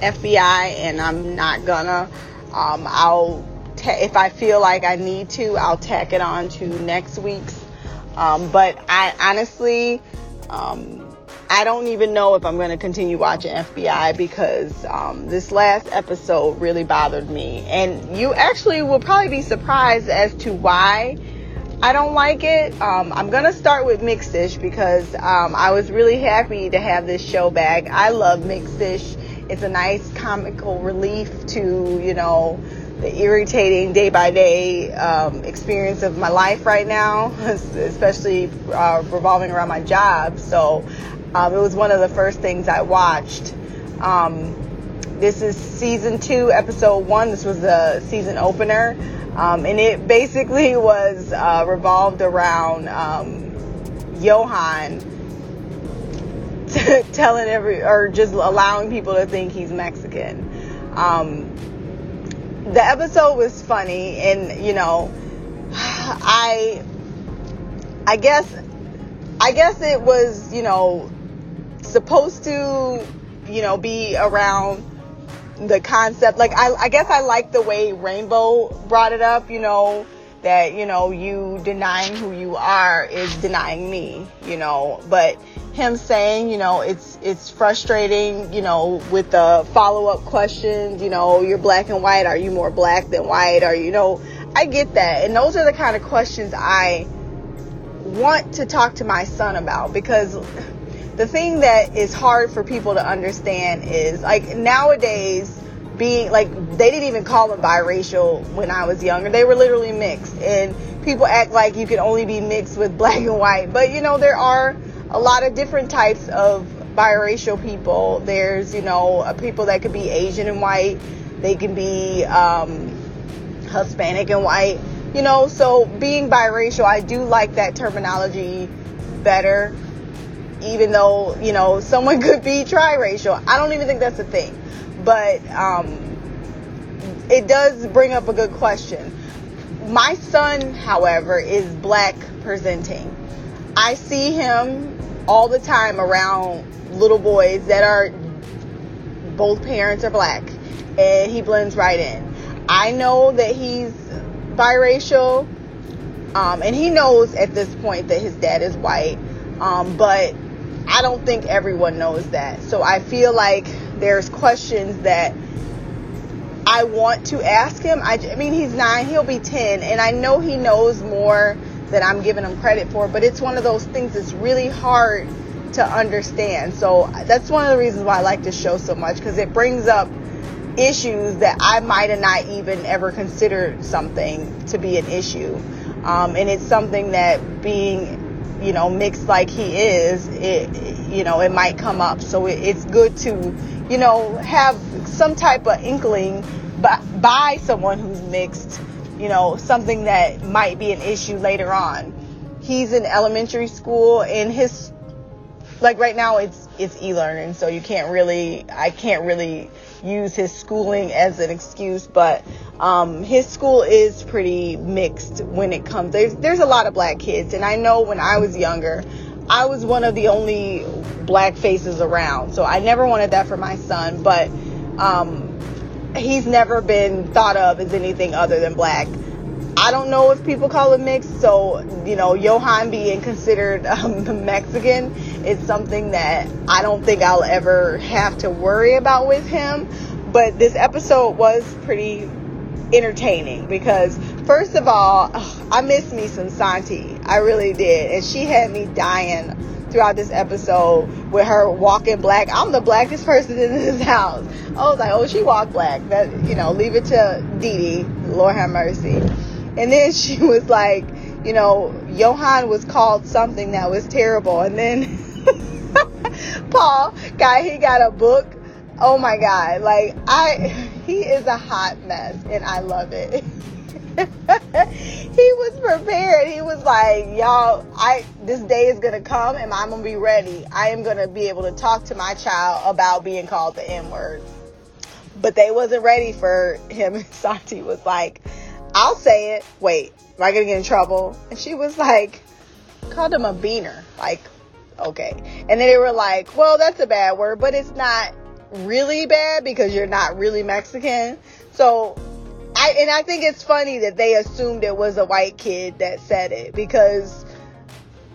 FBI, and I'm not gonna. Um, I'll ta- if I feel like I need to, I'll tack it on to next week's. Um, but I honestly, um, I don't even know if I'm going to continue watching FBI because um, this last episode really bothered me. And you actually will probably be surprised as to why I don't like it. Um, I'm going to start with Mixedish because um, I was really happy to have this show back. I love Mixedish. It's a nice comical relief to, you know, the irritating day by day um, experience of my life right now, especially uh, revolving around my job. So um, it was one of the first things I watched. Um, this is season two, episode one. This was the season opener. Um, and it basically was uh, revolved around um, Johan telling every, or just allowing people to think he's Mexican. Um, the episode was funny, and you know, I, I guess, I guess it was, you know, supposed to, you know, be around the concept. Like, I, I guess I like the way Rainbow brought it up, you know, that, you know, you denying who you are is denying me, you know, but him saying, you know, it's, it's frustrating, you know, with the follow up questions, you know, you're black and white. Are you more black than white? Are you know, I get that. And those are the kind of questions I want to talk to my son about because the thing that is hard for people to understand is like nowadays being like they didn't even call them biracial when I was younger. They were literally mixed and people act like you can only be mixed with black and white. But you know there are a lot of different types of biracial people. There's, you know, uh, people that could be Asian and white. They can be um, Hispanic and white. You know, so being biracial, I do like that terminology better. Even though, you know, someone could be triracial. I don't even think that's a thing. But um, it does bring up a good question. My son, however, is black presenting. I see him all the time around little boys that are both parents are black and he blends right in. I know that he's biracial um, and he knows at this point that his dad is white um, but I don't think everyone knows that. So I feel like there's questions that I want to ask him. I, I mean, he's nine, he'll be 10, and I know he knows more than I'm giving them credit for, but it's one of those things that's really hard to understand. So that's one of the reasons why I like this show so much because it brings up issues that I might have not even ever considered something to be an issue. Um, and it's something that being, you know, mixed like he is, it, you know, it might come up. So it, it's good to, you know, have some type of inkling by, by someone who's mixed, you know, something that might be an issue later on. He's in elementary school and his like right now it's it's e-learning so you can't really i can't really use his schooling as an excuse but um, his school is pretty mixed when it comes there's there's a lot of black kids and i know when i was younger i was one of the only black faces around so i never wanted that for my son but um, he's never been thought of as anything other than black I don't know if people call it mixed, so you know, Johan being considered um, Mexican is something that I don't think I'll ever have to worry about with him. But this episode was pretty entertaining because, first of all, ugh, I miss me some Santi. I really did, and she had me dying throughout this episode with her walking black. I'm the blackest person in this house. I was like, oh, she walked black. That you know, leave it to Dee Dee. Lord have mercy. And then she was like, you know, Johan was called something that was terrible. And then Paul guy, he got a book. Oh my god. Like I he is a hot mess and I love it. he was prepared. He was like, y'all, I this day is gonna come and I'm gonna be ready. I am gonna be able to talk to my child about being called the N-word. But they wasn't ready for him and Santi was like, I'll say it. Wait, am I gonna get in trouble? And she was like, called him a beaner. Like, okay. And then they were like, well, that's a bad word, but it's not really bad because you're not really Mexican. So I and I think it's funny that they assumed it was a white kid that said it because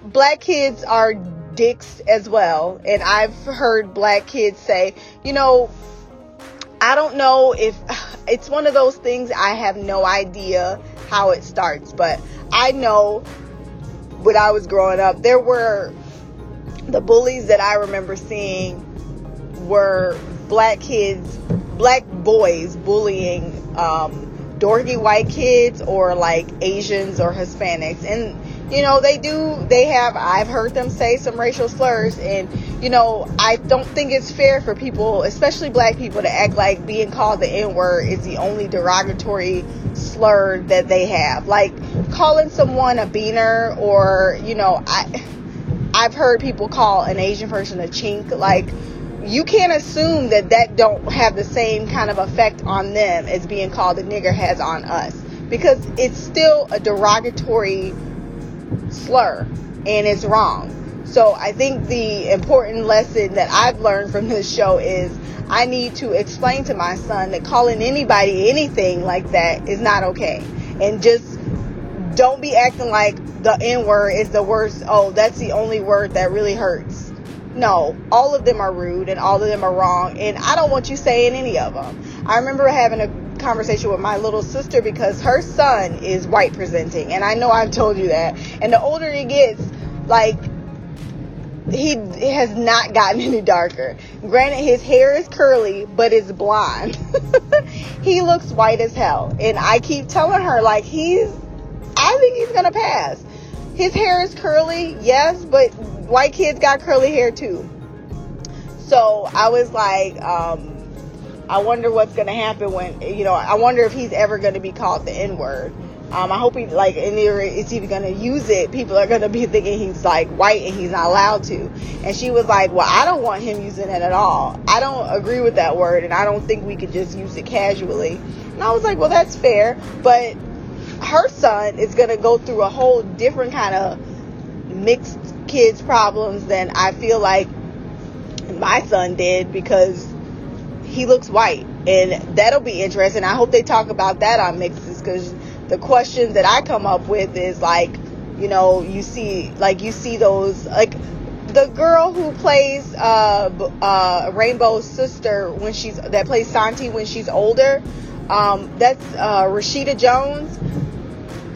black kids are dicks as well. And I've heard black kids say, you know, I don't know if it's one of those things I have no idea how it starts, but I know when I was growing up, there were the bullies that I remember seeing were black kids, black boys bullying um, dorky white kids or like Asians or Hispanics. And, you know, they do, they have, I've heard them say some racial slurs. And, you know, I don't think it's fair for people, especially black people, to act like being called the N word is the only derogatory slur that they have. Like calling someone a beaner or, you know, I. I've heard people call an Asian person a chink. Like, you can't assume that that don't have the same kind of effect on them as being called a nigger has on us because it's still a derogatory slur and it's wrong. So I think the important lesson that I've learned from this show is I need to explain to my son that calling anybody anything like that is not okay. And just don't be acting like the N word is the worst. Oh, that's the only word that really hurts. No, all of them are rude and all of them are wrong. And I don't want you saying any of them. I remember having a conversation with my little sister because her son is white presenting, and I know I've told you that. And the older he gets, like he has not gotten any darker. Granted, his hair is curly, but it's blonde. he looks white as hell, and I keep telling her like he's. I think he's gonna pass. His hair is curly, yes, but white kids got curly hair too. So I was like, um, I wonder what's gonna happen when you know. I wonder if he's ever gonna be called the N word. Um, I hope he like, and it's even gonna use it. People are gonna be thinking he's like white and he's not allowed to. And she was like, "Well, I don't want him using it at all. I don't agree with that word, and I don't think we could just use it casually." And I was like, "Well, that's fair, but her son is gonna go through a whole different kind of mixed kids problems than I feel like my son did because he looks white and that'll be interesting. I hope they talk about that on mixes because the questions that i come up with is like you know you see like you see those like the girl who plays uh uh rainbow's sister when she's that plays santi when she's older um that's uh rashida jones.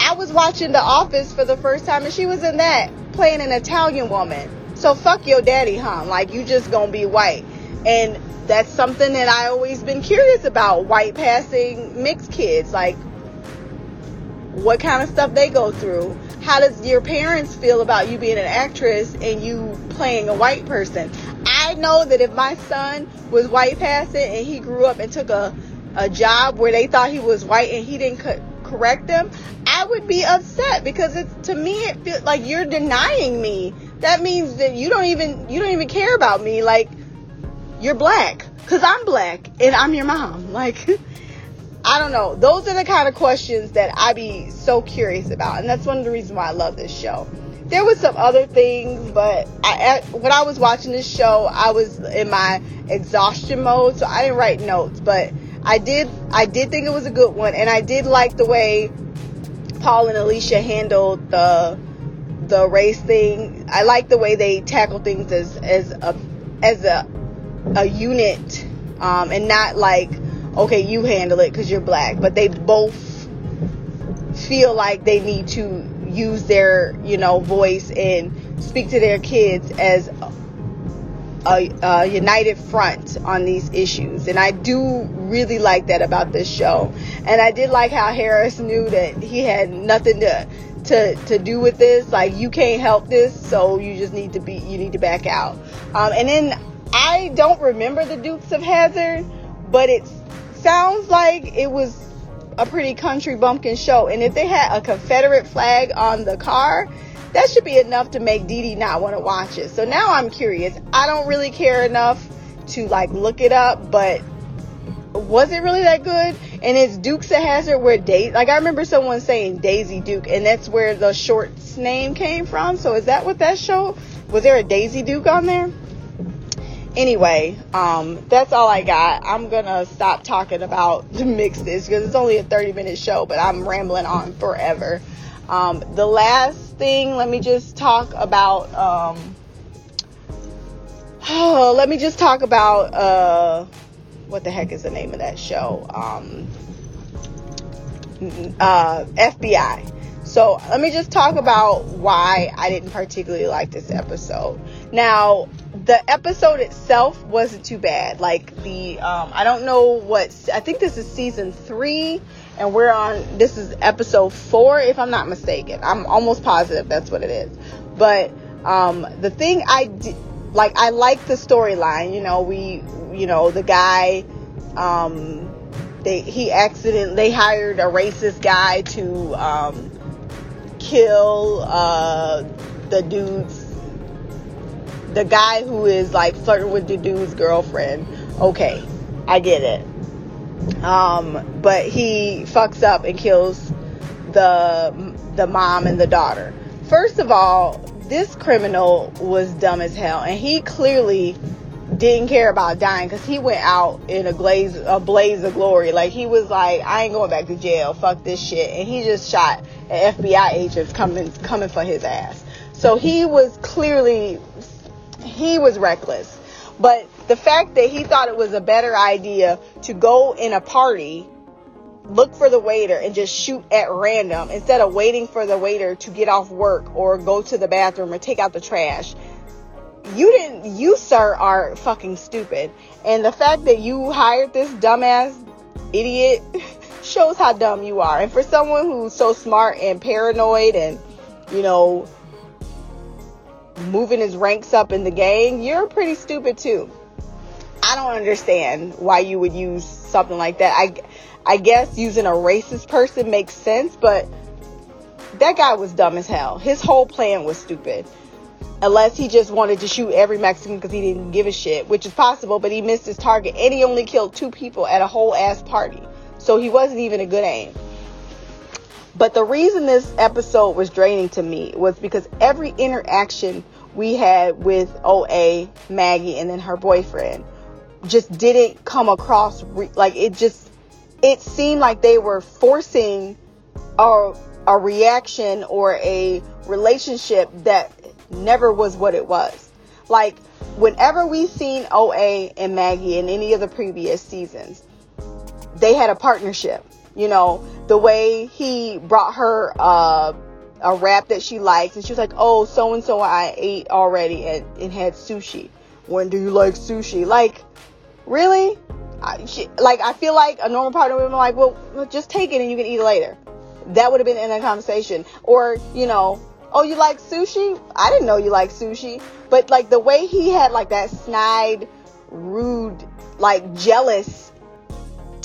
I was watching The Office for the first time and she was in that playing an Italian woman. So fuck your daddy, huh? Like you just gonna be white. And that's something that I always been curious about white passing mixed kids. Like what kind of stuff they go through. How does your parents feel about you being an actress and you playing a white person? I know that if my son was white passing and he grew up and took a, a job where they thought he was white and he didn't co- correct them, I would be upset because it's to me it feels like you're denying me. That means that you don't even you don't even care about me. Like you're black because I'm black and I'm your mom. Like I don't know. Those are the kind of questions that I be so curious about, and that's one of the reasons why I love this show. There was some other things, but I, when I was watching this show, I was in my exhaustion mode, so I didn't write notes. But I did, I did think it was a good one, and I did like the way Paul and Alicia handled the the race thing. I like the way they tackle things as as a as a a unit, um, and not like okay, you handle it because you're black, but they both feel like they need to use their you know voice and speak to their kids as a, a united front on these issues. And i do really like that about this show. And i did like how harris knew that he had nothing to to to do with this. Like you can't help this so you just need to be you need to back out. Um, and then i don't remember the dukes of Hazzard but it sounds like it was a pretty country bumpkin show. And if they had a confederate flag on the car that should be enough to make Dee Dee not want to watch it. So now I'm curious. I don't really care enough to like look it up, but was it really that good? And it's Dukes of Hazzard where Daisy, like I remember someone saying Daisy Duke, and that's where the short's name came from. So is that what that show? Was there a Daisy Duke on there? Anyway, um, that's all I got. I'm gonna stop talking about the mixes because it's only a 30 minute show, but I'm rambling on forever. Um, the last thing, let me just talk about. Um, oh, let me just talk about uh, what the heck is the name of that show? Um, uh, FBI. So let me just talk about why I didn't particularly like this episode. Now, the episode itself wasn't too bad. Like the, um, I don't know what, I think this is season three, and we're on, this is episode four, if I'm not mistaken. I'm almost positive that's what it is. But um, the thing I like, I like the storyline. You know, we, you know, the guy, um, they he accident they hired a racist guy to um, kill uh, the dude's the guy who is like flirting with the dude's girlfriend. Okay, I get it. Um, but he fucks up and kills the the mom and the daughter. First of all, this criminal was dumb as hell, and he clearly didn't care about dying because he went out in a blaze a blaze of glory. Like he was like, I ain't going back to jail. Fuck this shit, and he just shot an FBI agent coming coming for his ass. So he was clearly he was reckless. But the fact that he thought it was a better idea to go in a party look for the waiter and just shoot at random instead of waiting for the waiter to get off work or go to the bathroom or take out the trash. You didn't, you, sir, are fucking stupid. And the fact that you hired this dumbass idiot shows how dumb you are. And for someone who's so smart and paranoid and, you know, moving his ranks up in the gang, you're pretty stupid too. I don't understand why you would use something like that. I, I guess using a racist person makes sense, but that guy was dumb as hell. His whole plan was stupid. Unless he just wanted to shoot every Mexican because he didn't give a shit, which is possible, but he missed his target and he only killed two people at a whole ass party. So he wasn't even a good aim. But the reason this episode was draining to me was because every interaction we had with OA, Maggie, and then her boyfriend just didn't come across re- like it just it seemed like they were forcing a, a reaction or a relationship that never was what it was. Like whenever we've seen OA and Maggie in any of the previous seasons, they had a partnership. You know, the way he brought her uh, a wrap that she likes, and she was like, "Oh, so and so I ate already and, and had sushi. When do you like sushi?" Like, really? I, she, like, I feel like a normal partner would been like, "Well, well, just take it and you can eat it later." That would have been in a conversation, or you know, "Oh, you like sushi? I didn't know you like sushi." But like the way he had like that snide, rude, like jealous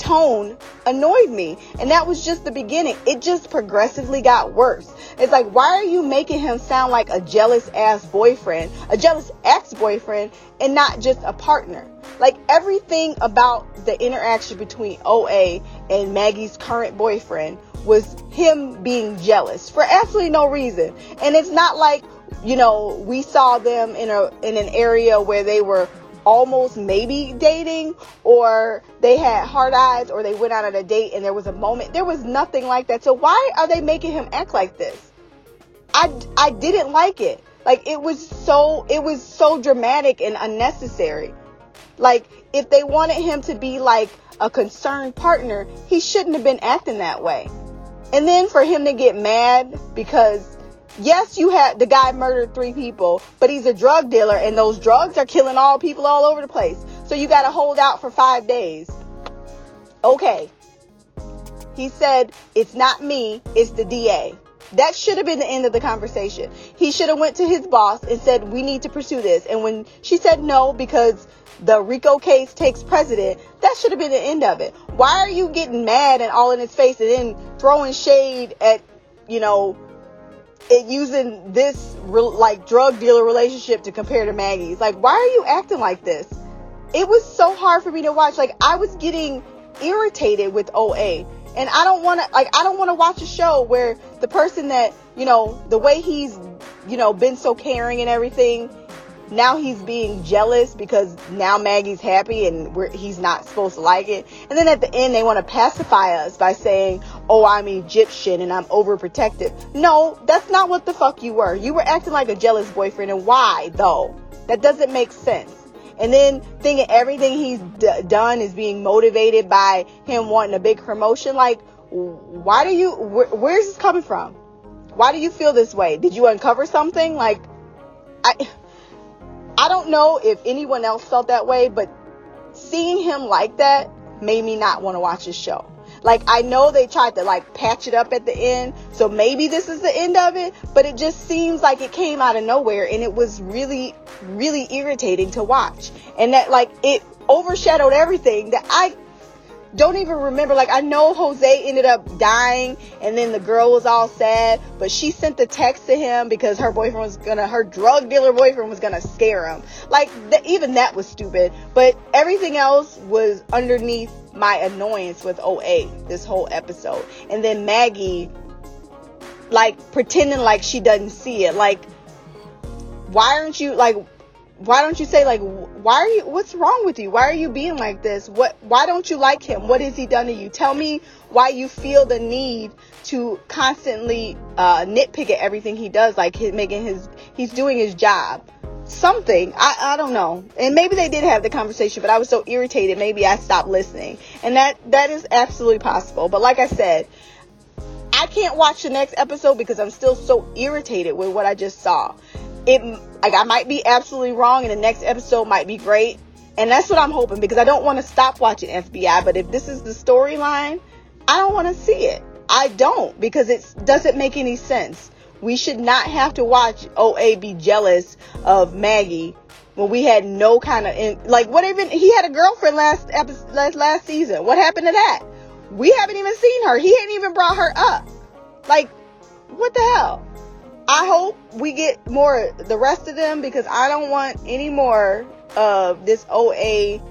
tone annoyed me. And that was just the beginning. It just progressively got worse. It's like, why are you making him sound like a jealous ass boyfriend, a jealous ex boyfriend, and not just a partner? Like everything about the interaction between OA and Maggie's current boyfriend was him being jealous for absolutely no reason. And it's not like, you know, we saw them in a in an area where they were almost maybe dating or they had hard eyes or they went out on a date and there was a moment. There was nothing like that. So why are they making him act like this? I i didn't like it. Like it was so it was so dramatic and unnecessary. Like if they wanted him to be like a concerned partner he shouldn't have been acting that way. And then for him to get mad because yes, you had the guy murdered three people, but he's a drug dealer and those drugs are killing all people all over the place. So you got to hold out for five days. Okay. He said, it's not me, it's the DA. That should have been the end of the conversation. He should have went to his boss and said, we need to pursue this. And when she said no, because the Rico case takes precedent, that should have been the end of it. Why are you getting mad and all in his face and then throwing shade at, you know, using this re- like drug dealer relationship to compare to Maggie's. Like, why are you acting like this? It was so hard for me to watch. Like, I was getting irritated with OA. And I don't want to, like, I don't want to watch a show where the person that, you know, the way he's, you know, been so caring and everything, now he's being jealous because now Maggie's happy and he's not supposed to like it. And then at the end, they want to pacify us by saying, oh, I'm Egyptian and I'm overprotective. No, that's not what the fuck you were. You were acting like a jealous boyfriend. And why, though? That doesn't make sense. And then thinking everything he's d- done is being motivated by him wanting a big promotion. Like, why do you, wh- where's this coming from? Why do you feel this way? Did you uncover something? Like, I, I don't know if anyone else felt that way, but seeing him like that made me not want to watch his show. Like I know they tried to like patch it up at the end, so maybe this is the end of it, but it just seems like it came out of nowhere and it was really really irritating to watch. And that like it overshadowed everything that I don't even remember. Like I know Jose ended up dying, and then the girl was all sad, but she sent the text to him because her boyfriend was gonna, her drug dealer boyfriend was gonna scare him. Like th- even that was stupid. But everything else was underneath my annoyance with OA this whole episode, and then Maggie, like pretending like she doesn't see it. Like why aren't you like? Why don't you say like why are you what's wrong with you why are you being like this what why don't you like him what has he done to you tell me why you feel the need to constantly uh, nitpick at everything he does like he's making his he's doing his job something. I, I don't know. And maybe they did have the conversation, but I was so irritated. Maybe I stopped listening. And that, that is absolutely possible. But like I said, I can't watch the next episode because I'm still so irritated with what I just saw. It, like, I might be absolutely wrong and the next episode might be great. And that's what I'm hoping because I don't want to stop watching FBI. But if this is the storyline, I don't want to see it. I don't because it doesn't make any sense. We should not have to watch OA be jealous of Maggie when we had no kind of in, like what even he had a girlfriend last episode last, last season. What happened to that? We haven't even seen her. He hadn't even brought her up. Like what the hell? I hope we get more the rest of them because I don't want any more of this OA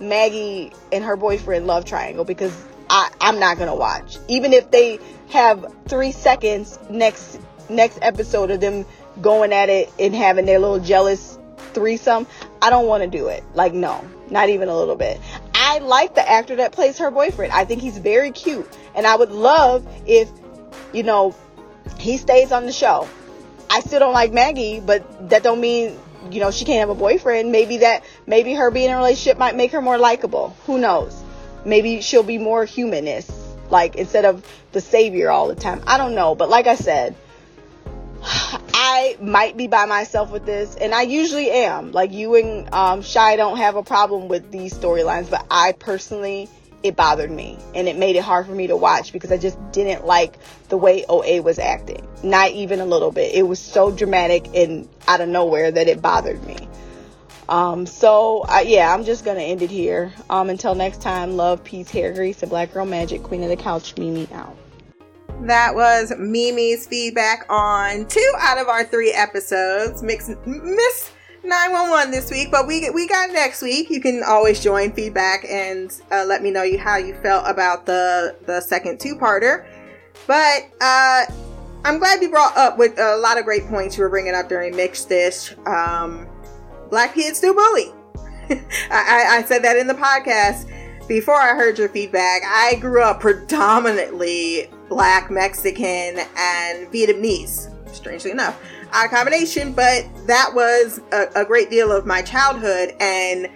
Maggie and her boyfriend love triangle because I, I'm not gonna watch. Even if they have three seconds next next episode of them going at it and having their little jealous threesome, I don't want to do it. Like no, not even a little bit. I like the actor that plays her boyfriend. I think he's very cute, and I would love if you know he stays on the show. I still don't like Maggie, but that don't mean you know she can't have a boyfriend. Maybe that maybe her being in a relationship might make her more likable. Who knows? Maybe she'll be more humanist, like instead of the savior all the time. I don't know, but like I said, I might be by myself with this, and I usually am. Like you and um, Shy don't have a problem with these storylines, but I personally, it bothered me, and it made it hard for me to watch because I just didn't like the way OA was acting. Not even a little bit. It was so dramatic and out of nowhere that it bothered me. Um, so I, yeah, I'm just gonna end it here. Um, until next time, love, peace, hair grease, and black girl magic, queen of the couch, Mimi out. That was Mimi's feedback on two out of our three episodes. Mix, miss 911 this week, but we we got next week. You can always join feedback and uh, let me know you how you felt about the the second two parter. But uh, I'm glad you brought up with a lot of great points you were bringing up during Mixedish. Um, black kids do bully. I, I said that in the podcast before I heard your feedback. I grew up predominantly black, Mexican, and Vietnamese. Strangely enough, combination, but that was a, a great deal of my childhood. And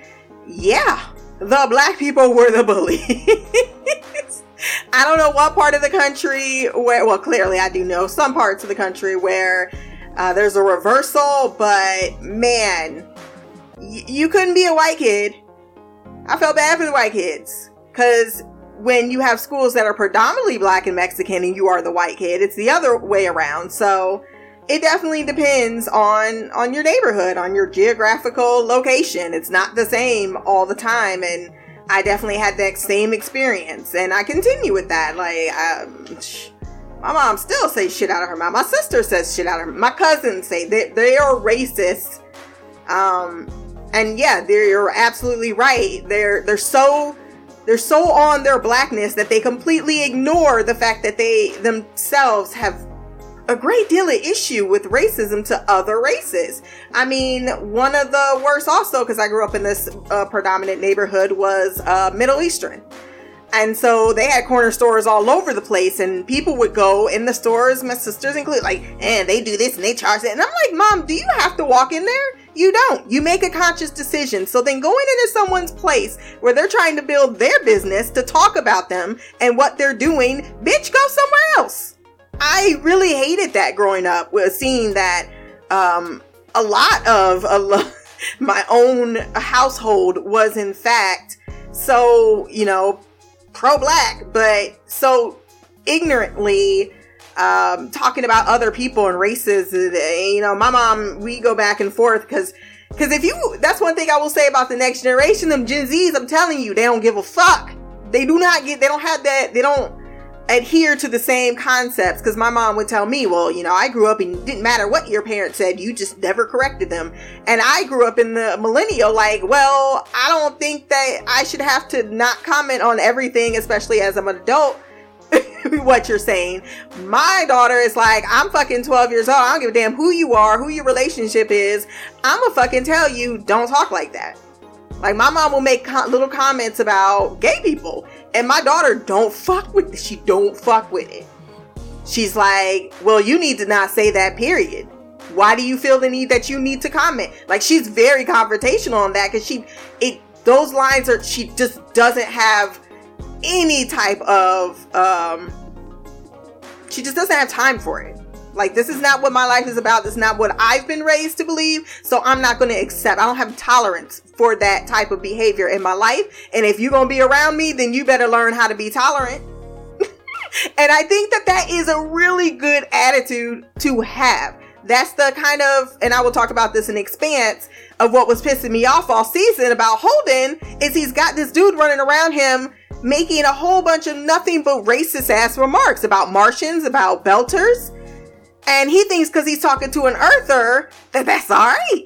yeah, the black people were the bullies. I don't know what part of the country where, well, clearly I do know some parts of the country where uh, there's a reversal, but man, y- you couldn't be a white kid. I felt bad for the white kids because when you have schools that are predominantly black and Mexican and you are the white kid, it's the other way around. So it definitely depends on on your neighborhood, on your geographical location. It's not the same all the time, and I definitely had that same experience, and I continue with that. Like, um, my mom still says shit out of her mouth. My sister says shit out of her. My cousins say that they are racist. Um, and yeah, they're you're absolutely right. They're they're so they're so on their blackness that they completely ignore the fact that they themselves have a great deal of issue with racism to other races. I mean, one of the worst also, because I grew up in this uh, predominant neighborhood, was uh, Middle Eastern. And so they had corner stores all over the place, and people would go in the stores, my sisters include, like, and they do this and they charge that. And I'm like, Mom, do you have to walk in there? You don't. You make a conscious decision. So then going into someone's place where they're trying to build their business to talk about them and what they're doing, bitch, go somewhere else. I really hated that growing up with seeing that um, a lot of a lo- my own household was in fact so you know pro-black, but so ignorantly um, talking about other people and races. uh, You know, my mom, we go back and forth because. Because if you, that's one thing I will say about the next generation, them Gen Zs, I'm telling you, they don't give a fuck. They do not get, they don't have that, they don't adhere to the same concepts because my mom would tell me well you know i grew up and didn't matter what your parents said you just never corrected them. And i grew up in the millennial like well i don't think that i should have to not comment on everything especially as i'm an adult what you're saying. My daughter is like i'm fucking 12 years old i don't give a damn who you are who your relationship is. I'm gonna fucking tell you don't talk like that like my mom will make little comments about gay people, and my daughter don't fuck with it. She don't fuck with it. She's like, "Well, you need to not say that." Period. Why do you feel the need that you need to comment? Like she's very confrontational on that because she it those lines are she just doesn't have any type of um she just doesn't have time for it. Like this is not what my life is about. This is not what I've been raised to believe. So I'm not going to accept. I don't have tolerance for that type of behavior in my life. And if you're going to be around me, then you better learn how to be tolerant. and I think that that is a really good attitude to have. That's the kind of, and I will talk about this in Expanse of what was pissing me off all season about Holden is he's got this dude running around him making a whole bunch of nothing but racist ass remarks about Martians, about Belters. And he thinks because he's talking to an earther that that's all right.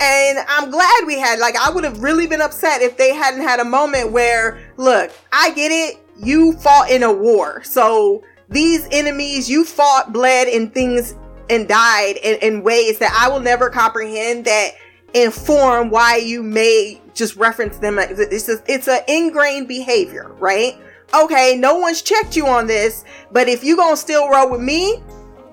And I'm glad we had, like, I would have really been upset if they hadn't had a moment where, look, I get it. You fought in a war. So these enemies, you fought, bled, and things, and died in, in ways that I will never comprehend that inform why you may just reference them. It's just, it's an ingrained behavior, right? Okay, no one's checked you on this, but if you gonna still roll with me,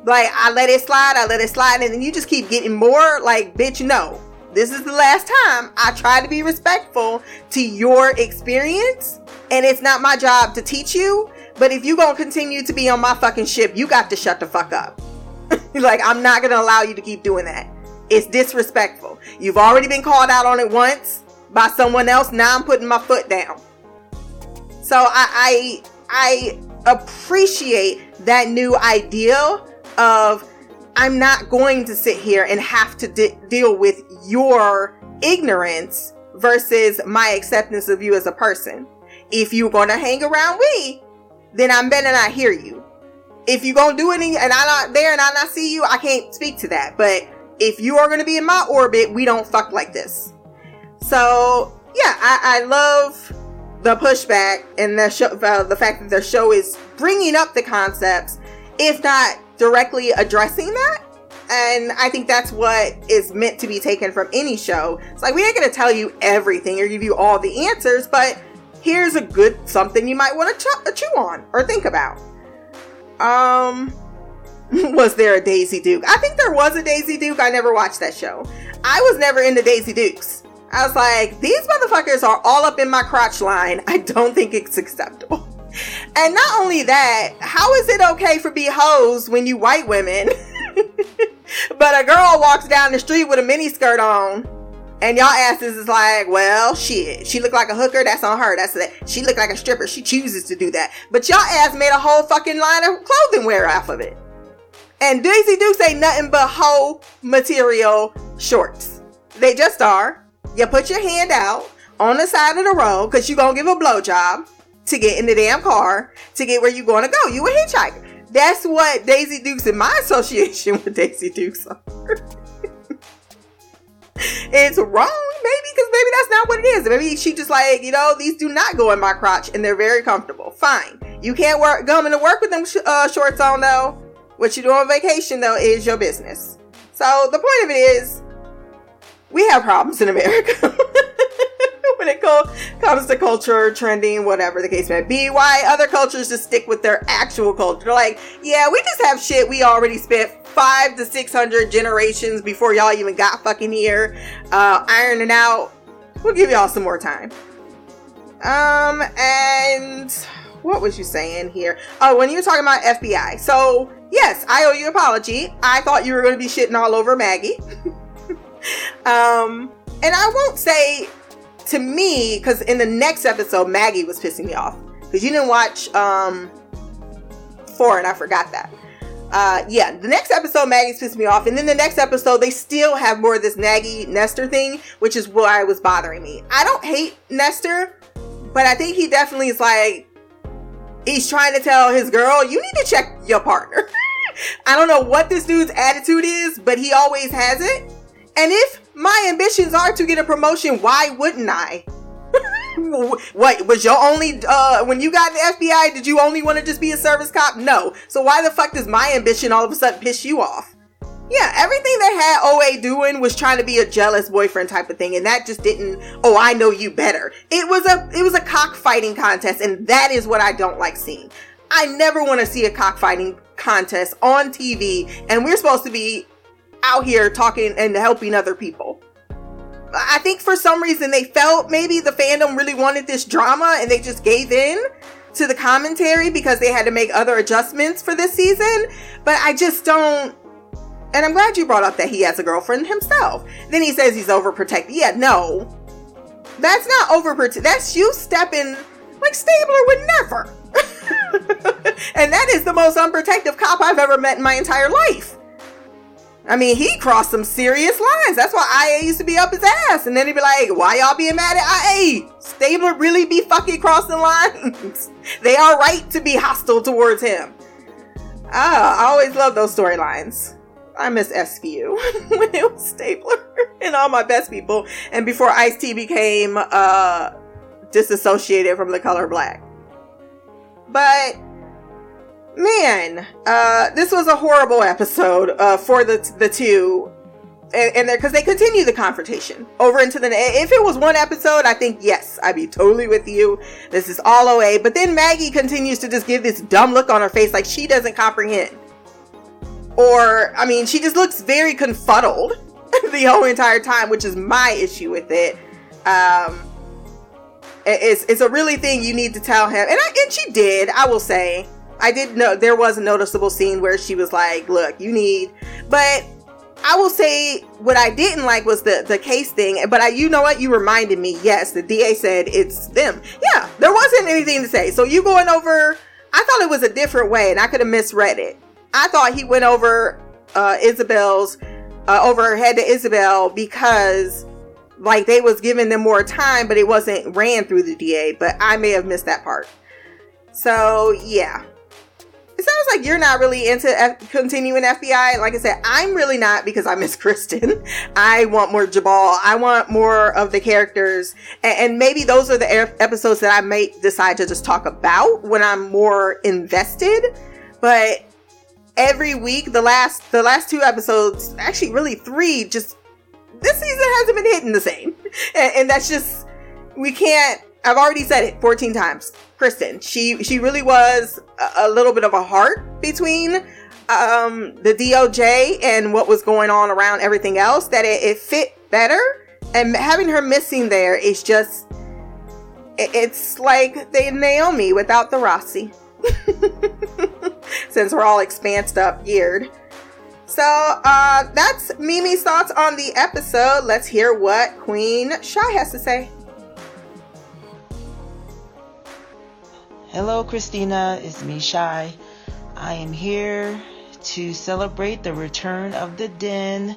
like I let it slide, I let it slide, and then you just keep getting more like, bitch, no. This is the last time I try to be respectful to your experience, and it's not my job to teach you. But if you gonna continue to be on my fucking ship, you got to shut the fuck up. like I'm not gonna allow you to keep doing that. It's disrespectful. You've already been called out on it once by someone else. Now I'm putting my foot down. So I I, I appreciate that new idea of I'm not going to sit here and have to de- deal with your ignorance versus my acceptance of you as a person. If you're going to hang around me, then I'm better not hear you. If you're going to do anything and I'm not there and I not see you, I can't speak to that. But if you are going to be in my orbit, we don't fuck like this. So yeah, I, I love the pushback and the show, uh, the fact that the show is bringing up the concepts, if not directly addressing that. And I think that's what is meant to be taken from any show. It's like we ain't gonna tell you everything or give you all the answers, but here's a good something you might want to ch- chew on or think about. Um, was there a Daisy Duke? I think there was a Daisy Duke. I never watched that show. I was never into Daisy Dukes. I was like, these motherfuckers are all up in my crotch line. I don't think it's acceptable. And not only that, how is it okay for be hoes when you white women? but a girl walks down the street with a mini skirt on, and y'all asses is like, well, shit. She looked like a hooker. That's on her. That's that. She looked like a stripper. She chooses to do that. But y'all ass made a whole fucking line of clothing wear off of it. And Daisy Dukes ain't nothing but whole material shorts. They just are. You put your hand out on the side of the road because you gonna give a blowjob to get in the damn car to get where you're gonna go. You a hitchhiker. That's what Daisy Dukes in my association with Daisy Dukes are. it's wrong, maybe, because maybe that's not what it is. Maybe she just like, you know, these do not go in my crotch and they're very comfortable. Fine. You can't work come into work with them sh- uh, shorts on though. What you do on vacation though is your business. So the point of it is, we have problems in America when it co- comes to culture, trending, whatever the case may be. Why other cultures just stick with their actual culture? Like, yeah, we just have shit we already spent five to six hundred generations before y'all even got fucking here, uh, ironing out. We'll give y'all some more time. Um, and what was you saying here? Oh, when you were talking about FBI. So, yes, I owe you an apology. I thought you were going to be shitting all over Maggie. um, and I won't say to me, because in the next episode, Maggie was pissing me off. Because you didn't watch um, and I forgot that. Uh, yeah, the next episode, Maggie's pissed me off. And then the next episode, they still have more of this Naggy Nestor thing, which is why it was bothering me. I don't hate Nestor, but I think he definitely is like, he's trying to tell his girl, you need to check your partner. I don't know what this dude's attitude is, but he always has it. And if my ambitions are to get a promotion, why wouldn't I? what was your only uh when you got the FBI, did you only want to just be a service cop? No. So why the fuck does my ambition all of a sudden piss you off? Yeah, everything they had OA doing was trying to be a jealous boyfriend type of thing, and that just didn't. Oh, I know you better. It was a it was a cockfighting contest, and that is what I don't like seeing. I never want to see a cockfighting contest on TV, and we're supposed to be out here talking and helping other people. I think for some reason they felt maybe the fandom really wanted this drama and they just gave in to the commentary because they had to make other adjustments for this season. But I just don't. And I'm glad you brought up that he has a girlfriend himself. Then he says he's overprotected. Yeah, no. That's not overprotected. That's you stepping like Stabler would never. and that is the most unprotective cop I've ever met in my entire life. I mean, he crossed some serious lines. That's why IA used to be up his ass. And then he'd be like, why y'all being mad at IA? Stabler really be fucking crossing lines? they are right to be hostile towards him. Ah, I always love those storylines. I miss SVU when it was Stabler and all my best people. And before Ice T became uh, disassociated from the color black. But man, uh, this was a horrible episode uh, for the the two, and, because they continue the confrontation over into the. If it was one episode, I think yes, I'd be totally with you. This is all OA, but then Maggie continues to just give this dumb look on her face, like she doesn't comprehend, or I mean, she just looks very confuddled the whole entire time, which is my issue with it. Um, it's it's a really thing you need to tell him, and I and she did. I will say. I did know there was a noticeable scene where she was like, "Look, you need," but I will say what I didn't like was the the case thing. But I, you know what, you reminded me. Yes, the DA said it's them. Yeah, there wasn't anything to say. So you going over? I thought it was a different way, and I could have misread it. I thought he went over uh, Isobel's uh, over her head to Isobel because like they was giving them more time, but it wasn't ran through the DA. But I may have missed that part. So yeah, it sounds like you're not really into F- continuing FBI. Like I said, I'm really not because I miss Kristen. I want more Jubal. I want more of the characters, and, and maybe those are the ep- episodes that I may decide to just talk about when I'm more invested. But every week, the last the last two episodes, actually, really three, just this season hasn't been hitting the same, and, and that's just we can't. I've already said it 14 times. She she really was a, a little bit of a heart between um, the DOJ and what was going on around everything else. That it, it fit better, and having her missing there is just it- it's like the Naomi without the Rossi. Since we're all expansed up, geared. So uh, that's Mimi's thoughts on the episode. Let's hear what Queen Shy has to say. Hello, Christina. It's me, Shy. I am here to celebrate the return of the Den.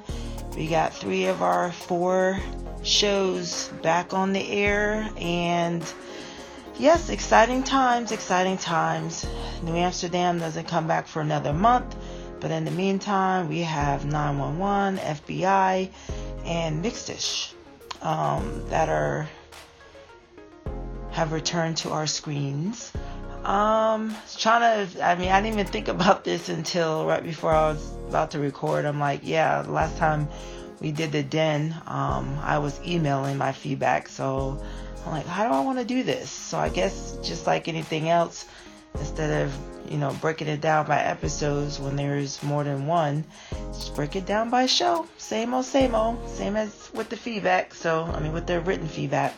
We got three of our four shows back on the air, and yes, exciting times, exciting times. New Amsterdam doesn't come back for another month, but in the meantime, we have 911, FBI, and Mixedish um, that are have returned to our screens. Um, trying to, I mean, I didn't even think about this until right before I was about to record. I'm like, yeah, last time we did the den, um, I was emailing my feedback. So I'm like, how do I want to do this? So I guess just like anything else, instead of, you know, breaking it down by episodes when there's more than one, just break it down by show. Same old, same old, same as with the feedback. So, I mean, with the written feedback.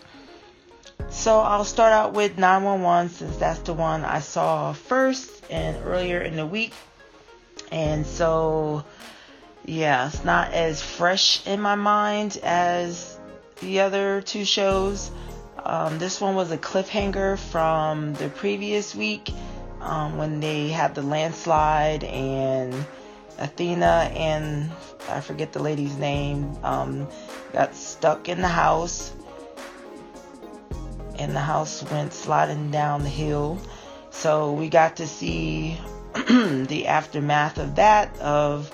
So I'll start out with 911 since that's the one I saw first and earlier in the week. And so, yeah, it's not as fresh in my mind as the other two shows. Um, this one was a cliffhanger from the previous week um, when they had the landslide and Athena and I forget the lady's name um, got stuck in the house and the house went sliding down the hill. So we got to see the aftermath of that of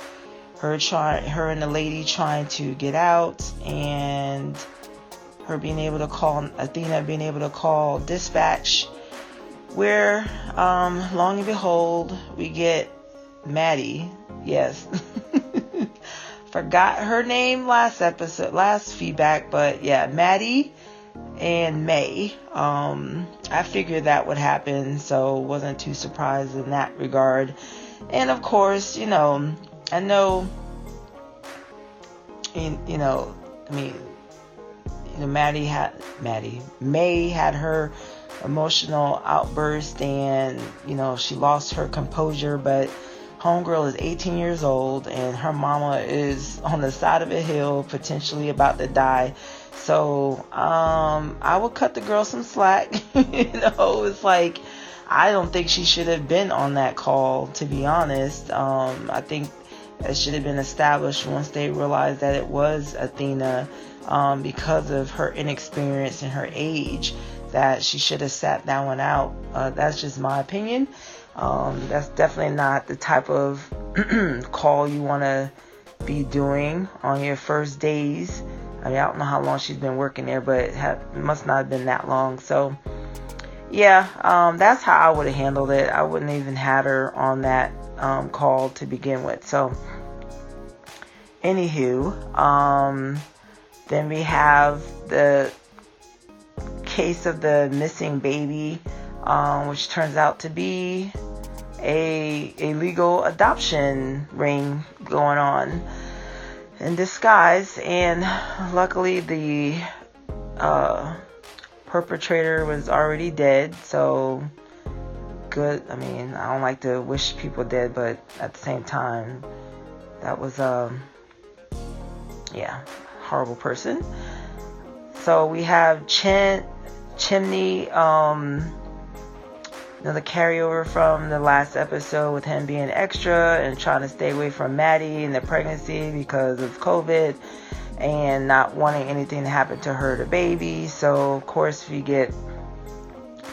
her trying her and the lady trying to get out and her being able to call Athena being able to call dispatch where um, long and behold we get Maddie yes forgot her name last episode last feedback but yeah Maddie and May. Um, I figured that would happen, so wasn't too surprised in that regard. And of course, you know, I know you you know, I mean, you know, Maddie had Maddie May had her emotional outburst, and you know, she lost her composure, but. Homegirl is 18 years old and her mama is on the side of a hill, potentially about to die. So, um, I would cut the girl some slack. you know, it's like, I don't think she should have been on that call, to be honest. Um, I think it should have been established once they realized that it was Athena, um, because of her inexperience and her age, that she should have sat that one out. Uh, that's just my opinion. Um, that's definitely not the type of call you want to be doing on your first days. I mean, I don't know how long she's been working there, but it, must not have been that long. So, yeah, um, that's how I would have handled it. I wouldn't even had her on that um, call to begin with. So, anywho, um, then we have the case of the missing baby, um, which turns out to be a illegal adoption ring going on in disguise. And luckily, the uh, perpetrator was already dead. So good. I mean, I don't like to wish people dead, but at the same time, that was um, yeah, horrible person. So we have Chin Chimney, um, another carryover from the last episode with him being extra and trying to stay away from Maddie and the pregnancy because of COVID and not wanting anything to happen to her, the baby. So of course we get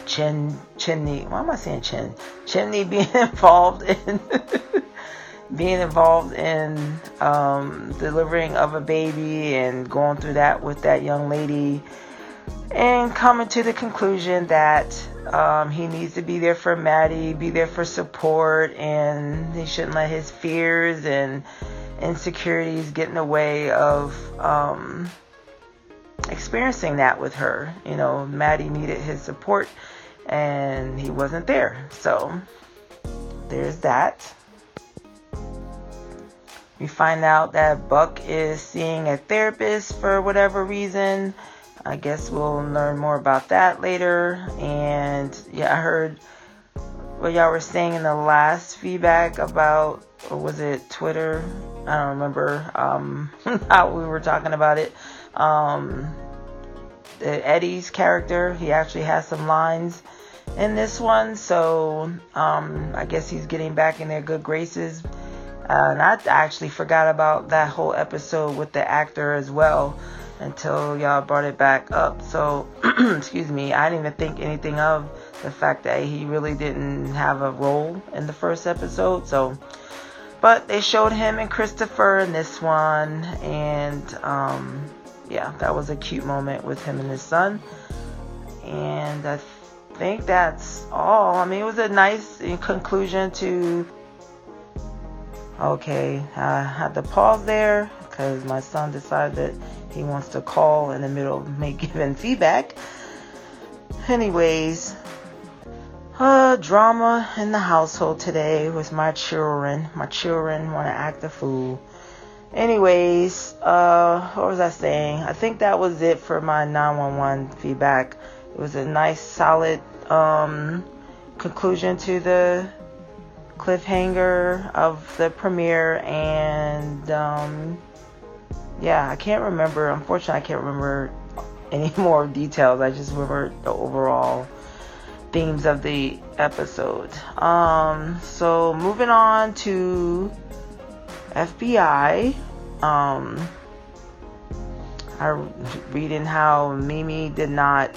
Chin Chimney. Why am I saying Chin? Chimney being involved in being involved in um, delivering of a baby and going through that with that young lady and coming to the conclusion that um, he needs to be there for Maddie, be there for support, and he shouldn't let his fears and insecurities get in the way of um, experiencing that with her. You know, Maddie needed his support and he wasn't there. So there's that. We find out that Buck is seeing a therapist for whatever reason. I guess we'll learn more about that later. And yeah, I heard what y'all were saying in the last feedback about, or was it Twitter? I don't remember um, how we were talking about it. Um, Eddie's character, he actually has some lines in this one, so um, I guess he's getting back in their good graces. Uh, and I actually forgot about that whole episode with the actor as well until y'all brought it back up. So, excuse me, I didn't even think anything of the fact that he really didn't have a role in the first episode. So, but they showed him and Christopher in this one, and um, yeah, that was a cute moment with him and his son. And I think that's all. I mean, it was a nice conclusion to. Okay, I had to pause there because my son decided that he wants to call in the middle of me giving feedback. Anyways, uh, drama in the household today with my children. My children want to act a fool. Anyways, uh, what was I saying? I think that was it for my 911 feedback. It was a nice, solid um, conclusion to the cliffhanger of the premiere, and um, yeah, I can't remember. Unfortunately, I can't remember any more details. I just remember the overall themes of the episode. Um, so moving on to FBI. Um, I reading how Mimi did not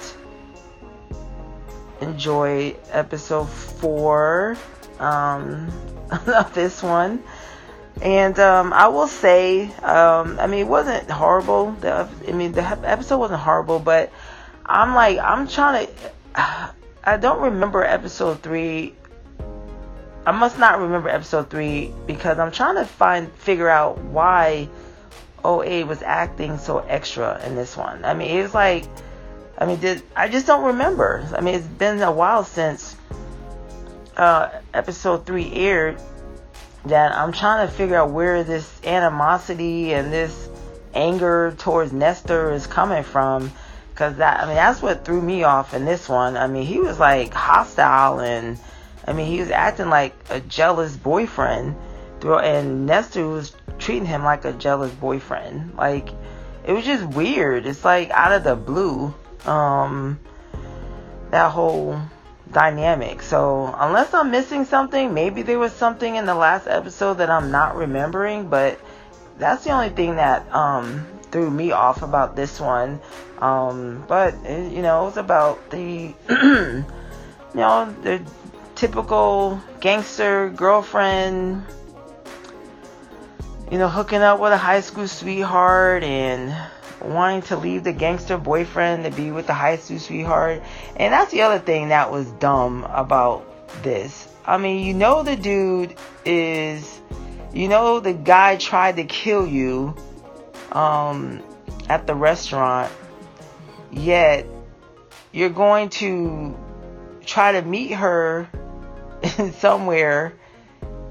enjoy episode four um, of this one. And um, I will say, um, I mean, it wasn't horrible. The, I mean, the episode wasn't horrible, but I'm like, I'm trying to. I don't remember episode three. I must not remember episode three because I'm trying to find figure out why OA was acting so extra in this one. I mean, it's like, I mean, did I just don't remember. I mean, it's been a while since uh, episode three aired that I'm trying to figure out where this animosity and this anger towards Nestor is coming from. Cause that, I mean, that's what threw me off in this one. I mean, he was like hostile and, I mean, he was acting like a jealous boyfriend. And Nestor was treating him like a jealous boyfriend. Like, it was just weird. It's like out of the blue. Um, that whole dynamic. So unless I'm missing something, maybe there was something in the last episode that I'm not remembering, but that's the only thing that um, threw me off about this one. Um, but it, you know, it was about the you know the typical gangster girlfriend. You know, hooking up with a high school sweetheart and wanting to leave the gangster boyfriend to be with the high school sweetheart. And that's the other thing that was dumb about this. I mean, you know, the dude is, you know, the guy tried to kill you um, at the restaurant, yet you're going to try to meet her somewhere.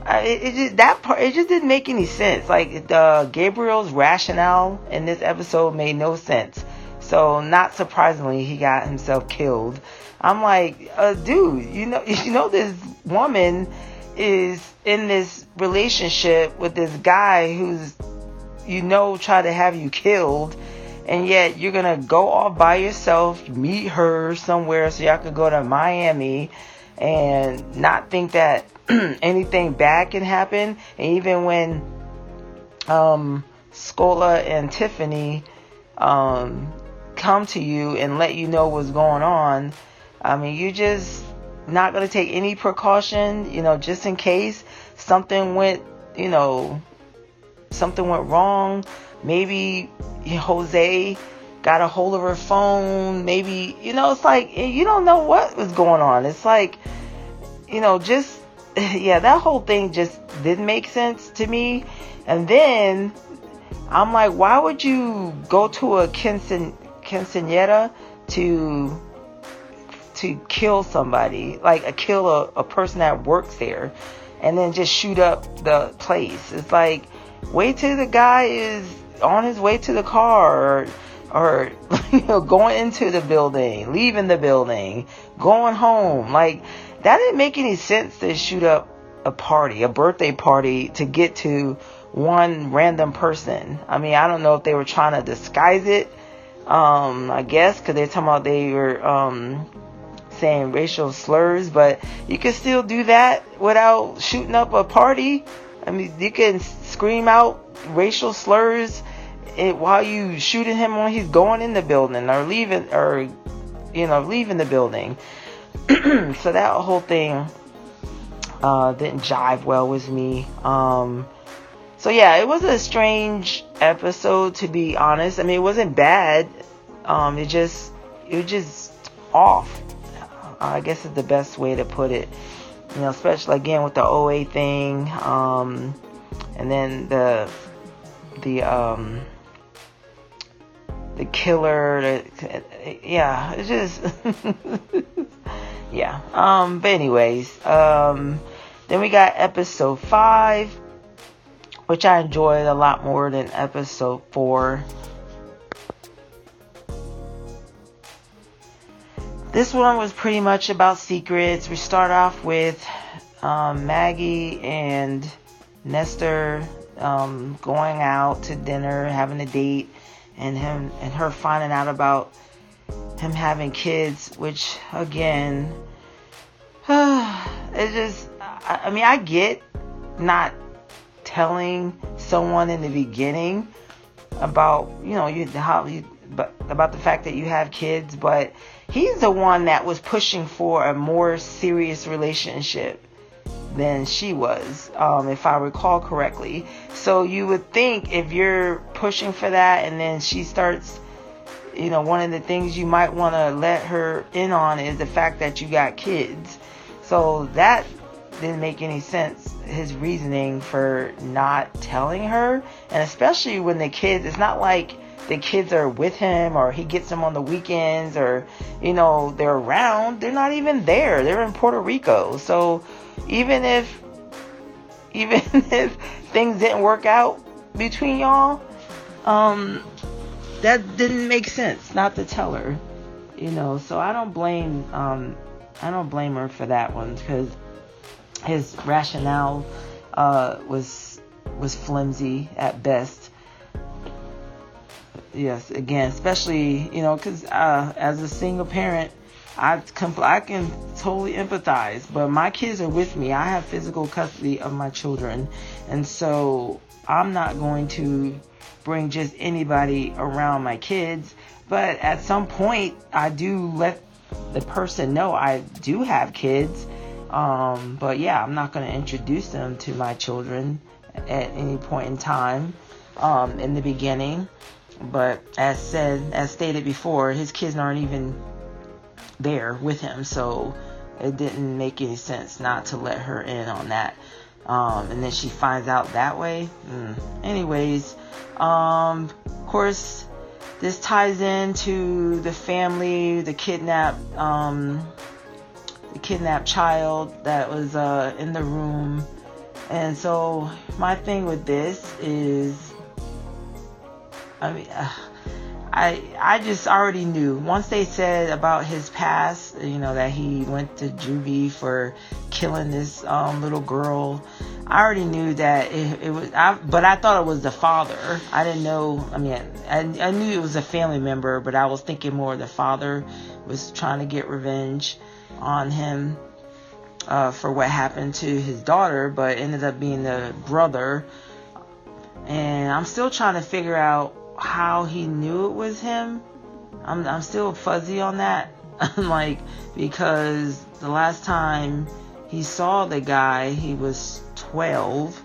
It, just that part it just didn't make any sense. Like the Gabriel's rationale in this episode made no sense. So not surprisingly, he got himself killed. I'm like, uh, dude, you know, you know this woman is in this relationship with this guy who's, you know, try to have you killed, and yet you're gonna go off by yourself, meet her somewhere so y'all could go to Miami, and not think that anything bad can happen. And even when um, Scola and Tiffany um, come to you and let you know what's going on, I mean, you just not going to take any precaution, you know, just in case something went, you know, something went wrong. Maybe Jose got a hold of her phone. Maybe, you know, it's like you don't know what was going on. It's like, you know, just, yeah, that whole thing just didn't make sense to me. And then I'm like, why would you go to a quincean- quinceanera to to kill somebody, like a kill a, a person that works there, and then just shoot up the place? It's like, wait till the guy is on his way to the car, or, or you know, going into the building, leaving the building, going home. Like that didn't make any sense to shoot up a party, a birthday party, to get to one random person. I mean, I don't know if they were trying to disguise it. Um, I guess because they're talking about they were um, saying racial slurs, but you can still do that without shooting up a party. I mean, you can scream out racial slurs it, while you shooting him when he's going in the building or leaving or you know leaving the building. so that whole thing uh, didn't jive well with me. Um, so yeah, it was a strange episode to be honest. I mean, it wasn't bad. Um, it just it was just off. I guess is the best way to put it. You know, especially again with the OA thing, um, and then the the um, the killer. The, yeah, it's just yeah. Um, but anyways, um, then we got episode five, which I enjoyed a lot more than episode four. This one was pretty much about secrets. We start off with um, Maggie and Nestor um, going out to dinner, having a date, and him and her finding out about him having kids, which again, it just, I, I mean, I get not telling someone in the beginning about, you know, you how you, but about the fact that you have kids, but he's the one that was pushing for a more serious relationship than she was, um, if I recall correctly. So you would think if you're pushing for that and then she starts, you know, one of the things you might want to let her in on is the fact that you got kids. So that didn't make any sense, his reasoning for not telling her. And especially when the kids, it's not like the kids are with him or he gets them on the weekends or, you know, they're around. They're not even there. They're in Puerto Rico. So even if even if things didn't work out between y'all um, that didn't make sense not to tell her, you know. So I don't blame um, I don't blame her for that one because his rationale uh, was was flimsy at best. Yes, again, especially you know, because uh, as a single parent, I I can totally empathize. But my kids are with me. I have physical custody of my children, and so I'm not going to bring just anybody around my kids. But at some point, I do let the person know I do have kids. Um, but yeah, I'm not going to introduce them to my children at any point in time um, in the beginning. But as said, as stated before, his kids aren't even there with him, so it didn't make any sense not to let her in on that. Um, and then she finds out that way. Mm. Anyways, um, of course, this ties into the family, the kidnapped, um, the kidnapped child that was uh, in the room. And so my thing with this is, I mean, uh, I I just already knew once they said about his past, you know, that he went to juvie for killing this um, little girl. I already knew that it, it was, I, but I thought it was the father. I didn't know. I mean, I, I knew it was a family member, but I was thinking more the father was trying to get revenge on him uh, for what happened to his daughter, but ended up being the brother. And I'm still trying to figure out how he knew it was him. I'm I'm still fuzzy on that. like because the last time he saw the guy, he was 12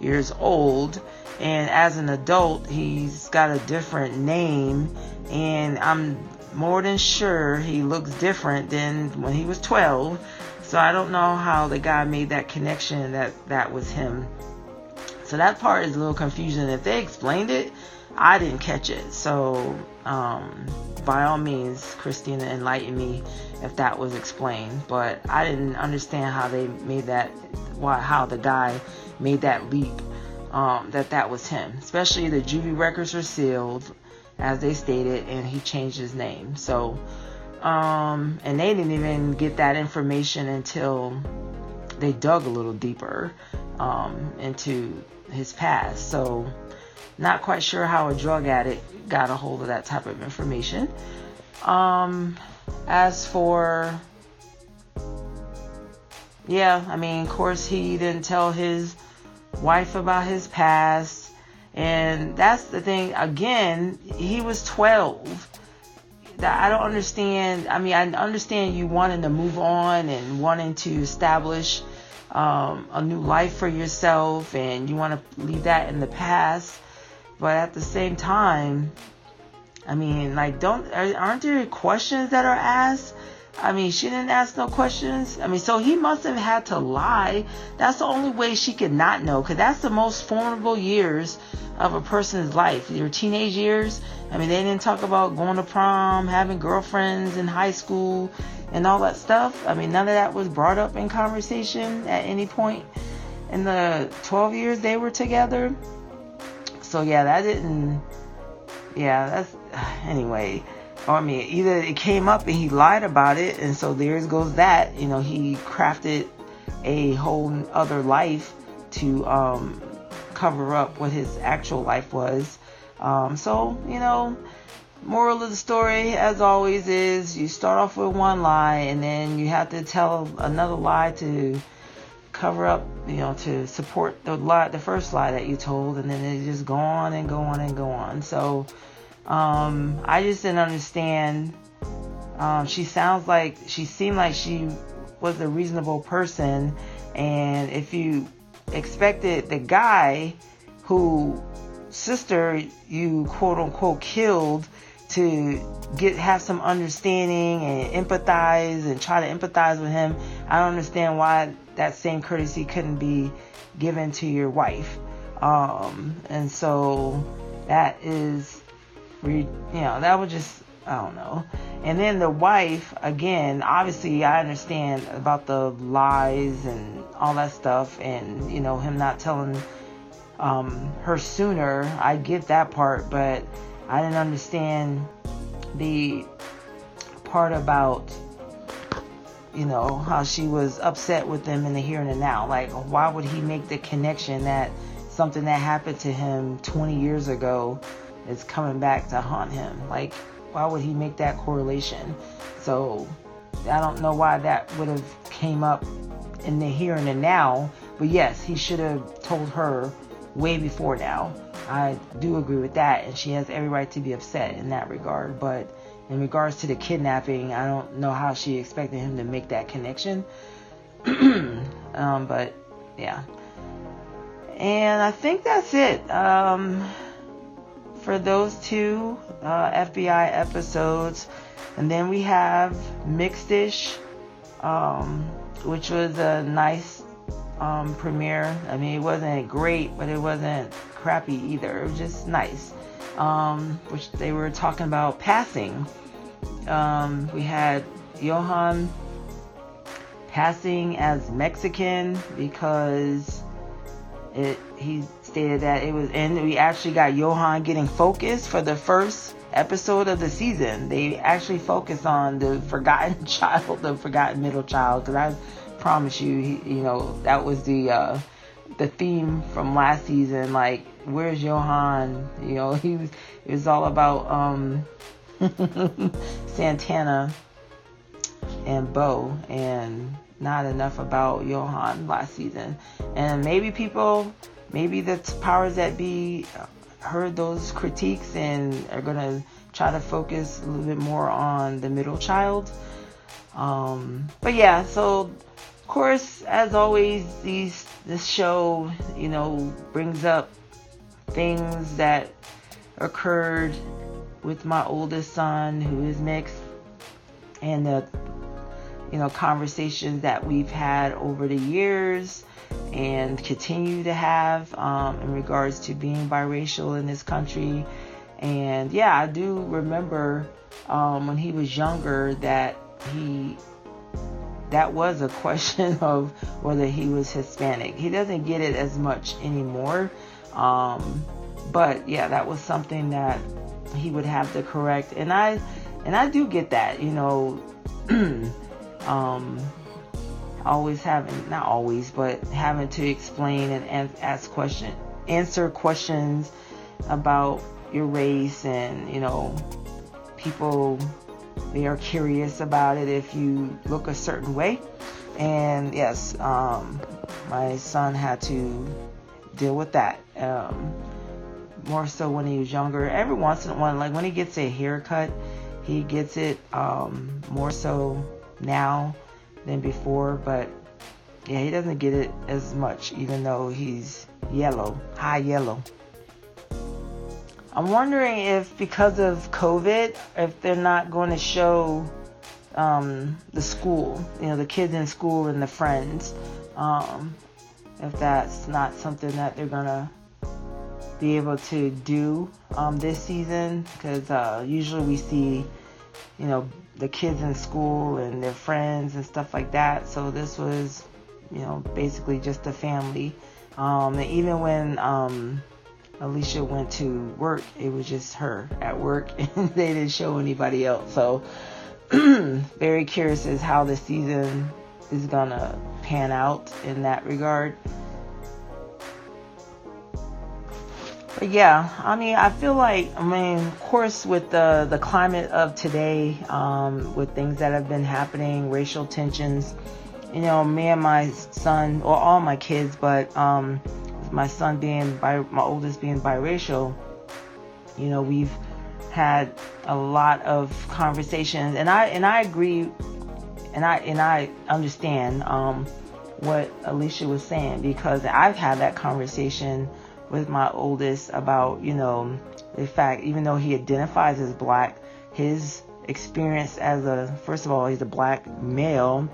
years old, and as an adult, he's got a different name, and I'm more than sure he looks different than when he was 12. So I don't know how the guy made that connection that that was him. So that part is a little confusing. If they explained it, I didn't catch it. So, um, by all means, Christina, enlighten me if that was explained. But I didn't understand how they made that, why, how the guy made that leap, um, that that was him. Especially the juvie records are sealed, as they stated, and he changed his name. So, um, and they didn't even get that information until they dug a little deeper, um, into his past. So, not quite sure how a drug addict got a hold of that type of information. Um, as for, yeah, I mean, of course, he didn't tell his wife about his past. And that's the thing, again, he was 12. That I don't understand. I mean, I understand you wanting to move on and wanting to establish um, a new life for yourself and you want to leave that in the past but at the same time i mean like don't aren't there questions that are asked? I mean she didn't ask no questions. I mean so he must have had to lie. That's the only way she could not know because that's the most formidable years of a person's life. Your teenage years i mean they didn't talk about going to prom having girlfriends in high school and all that stuff. I mean none of that was brought up in conversation at any point in the 12 years they were together so yeah, that didn't. Yeah, that's anyway. I mean, either it came up and he lied about it, and so there goes that. You know, he crafted a whole other life to um, cover up what his actual life was. Um, so you know, moral of the story, as always, is you start off with one lie, and then you have to tell another lie to cover up, you know, to support the lie, the first lie that you told, and then it just go on and go on and go on. So, um, I just didn't understand. Um, she sounds like she seemed like she was a reasonable person, and if you expected the guy who sister you quote unquote killed to get have some understanding and empathize and try to empathize with him. I don't understand why that same courtesy couldn't be given to your wife. Um, and so that is, you know, that was just I don't know. And then the wife, again, obviously I understand about the lies and all that stuff, and you know him not telling um, her sooner. I get that part, but I didn't understand the part about you know how she was upset with them in the here and the now. Like, why would he make the connection that something that happened to him 20 years ago is coming back to haunt him? Like, why would he make that correlation? So, I don't know why that would have came up in the here and the now. But yes, he should have told her way before now. I do agree with that, and she has every right to be upset in that regard. But in regards to the kidnapping, I don't know how she expected him to make that connection. um, but yeah. And I think that's it. Um, for those two uh, FBI episodes. And then we have Mixedish, um, which was a nice um, premiere. I mean, it wasn't great, but it wasn't crappy either. It was just nice. Um, which they were talking about passing. Um, we had Johan passing as Mexican because it he stated that it was and we actually got Johan getting focused for the first episode of the season. They actually focused on the forgotten child, the forgotten middle child because I promise you, he, you know, that was the uh the theme from last season like where's Johan? You know, he was it was all about um Santana and Bow and not enough about Johan last season. And maybe people, maybe the powers that be heard those critiques and are gonna try to focus a little bit more on the middle child. Um, but yeah, so of course, as always, these this show, you know, brings up things that occurred with my oldest son who is mixed and the you know conversations that we've had over the years and continue to have um, in regards to being biracial in this country. And yeah i do remember um, when he was younger that he that was a question of whether he was hispanic. He doesn't get it as much anymore um, but yeah that was something that he would have to correct. And i and i do get that you know um, always having not always but having to explain and, and ask question answer questions about your race and you know people they are curious about it if you look a certain way. And yes um, my son had to deal with that um, more so when he was younger every once in a while like when he gets a haircut he gets it um, more so now than before, but yeah, he doesn't get it as much, even though he's yellow, high yellow. I'm wondering if because of COVID, if they're not going to show um, the school, you know, the kids in school and the friends, um, if that's not something that they're gonna be able to do um, this season, because uh, usually we see, you know, the kids in school and their friends and stuff like that. So this was, you know, basically just a family. Um, and even when um, Alicia went to work, it was just her at work, and they didn't show anybody else. So very curious as how the season is gonna pan out in that regard. But yeah, I mean, I feel like, I mean, of course, with the the climate of today, um, with things that have been happening, racial tensions, you know, me and my son, or all my kids, but um, my son being bi, my oldest being biracial, you know, we've had a lot of conversations, and I and I agree, and I and I understand um, what Alicia was saying because I've had that conversation with my oldest about, you know, the fact, even though he identifies as black, his experience as a, first of all, he's a black male,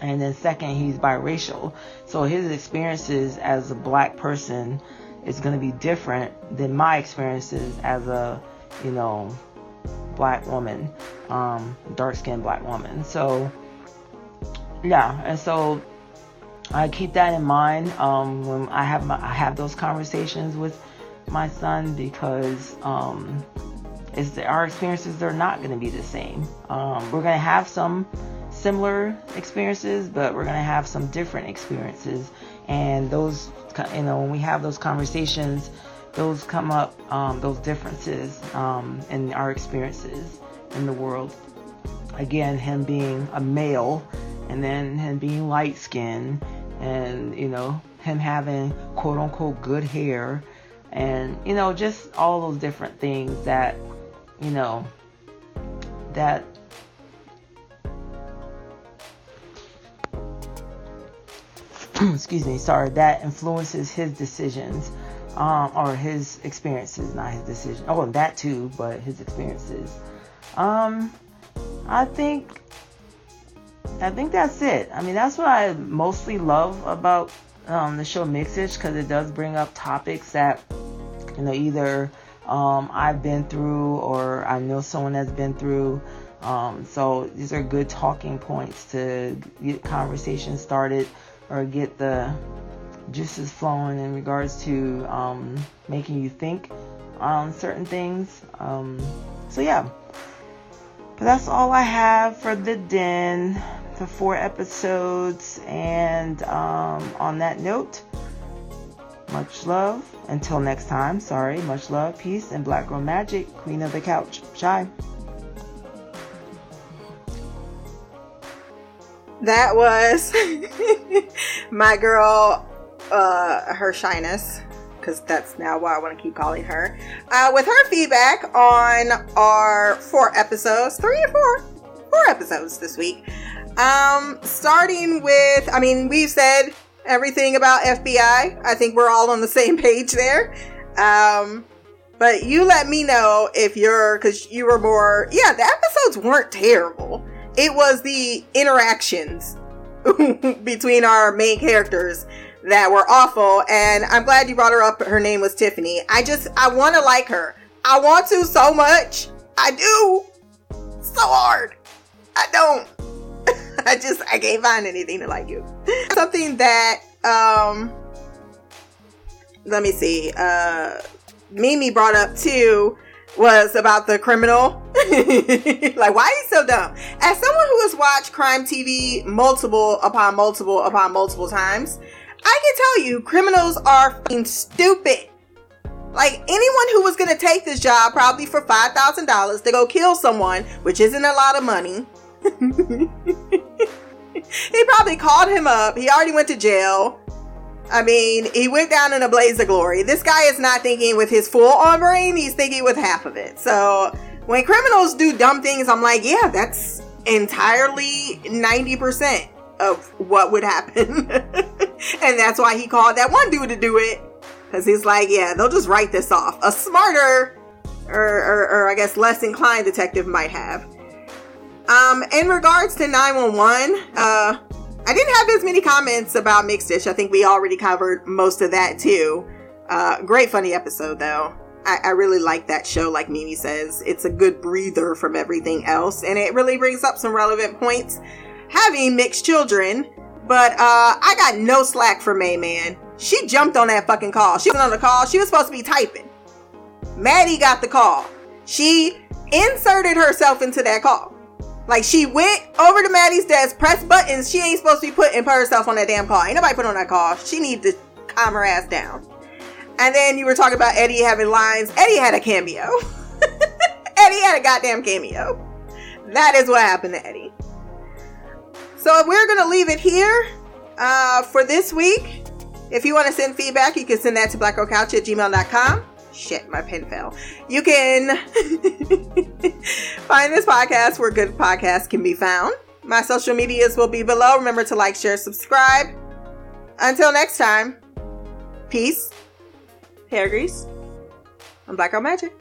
and then second, he's biracial. So his experiences as a black person is going to be different than my experiences as a, you know, black woman, um, dark skinned black woman. So, yeah, and so I keep that in mind um, when I have my, I have those conversations with my son because um, the, our experiences They're not going to be the same. Um, we're going to have some similar experiences, but we're going to have some different experiences, and those you know when we have those conversations, those come up um, those differences um, in our experiences in the world. Again, him being a male, and then him being light skinned, and you know him having quote unquote good hair, and you know just all those different things that you know that excuse me sorry that influences his decisions um, or his experiences not his decision. Oh and that too but his experiences. Um i think i think that's it. I mean that's what i mostly love about um, the show Mixedish because it does bring up topics that you know either um, i've been through or i know someone has been through. Um, so these are good talking points to get conversation started or get the juices flowing in regards to um, making you think on certain things. Um, so yeah, but that's all I have for the den, the four episodes, and um, on that note, much love. Until next time, sorry, much love, peace, and Black Girl Magic, Queen of the Couch. Shy. That was my girl, uh, her shyness, because that's now what I want to keep calling her. Uh, with her feedback on our four episodes, three or four, four episodes this week. Um, starting with, I mean, we've said everything about FBI. I think we're all on the same page there. Um, but you let me know if you're, because you were more, yeah, the episodes weren't terrible. It was the interactions between our main characters that were awful. And I'm glad you brought her up. Her name was Tiffany. I just, I want to like her. I want to so much. I do. So hard. I don't. I just, I can't find anything to like you. Something that, um, let me see, uh, Mimi brought up too was about the criminal. like, why are you so dumb? As someone who has watched crime TV multiple upon multiple upon multiple times, I can tell you criminals are stupid. Like anyone who was gonna take this job probably for five thousand dollars to go kill someone, which isn't a lot of money. he probably called him up. He already went to jail. I mean, he went down in a blaze of glory. This guy is not thinking with his full on brain, he's thinking with half of it. So when criminals do dumb things, I'm like, yeah, that's entirely 90% of what would happen. and that's why he called that one dude to do it. Because he's like, yeah, they'll just write this off. A smarter, or, or, or I guess less inclined detective might have. Um, in regards to 911, uh, I didn't have as many comments about Mixedish. I think we already covered most of that too. Uh, great funny episode though. I, I really like that show, like Mimi says. It's a good breather from everything else, and it really brings up some relevant points. Having mixed children, but uh, I got no slack for May Man. She jumped on that fucking call. She was on the call. She was supposed to be typing. Maddie got the call. She inserted herself into that call. Like she went over to Maddie's desk, pressed buttons she ain't supposed to be putting put herself on that damn call. Ain't nobody put on that call. She needs to calm her ass down. And then you were talking about Eddie having lines. Eddie had a cameo. Eddie had a goddamn cameo. That is what happened to Eddie. So we're gonna leave it here uh, for this week. If you want to send feedback, you can send that to blackgirlcouch at gmail.com. Shit, my pen fell. You can find this podcast where good podcasts can be found. My social medias will be below. Remember to like, share, subscribe. Until next time, peace, hair grease, and Black Girl Magic.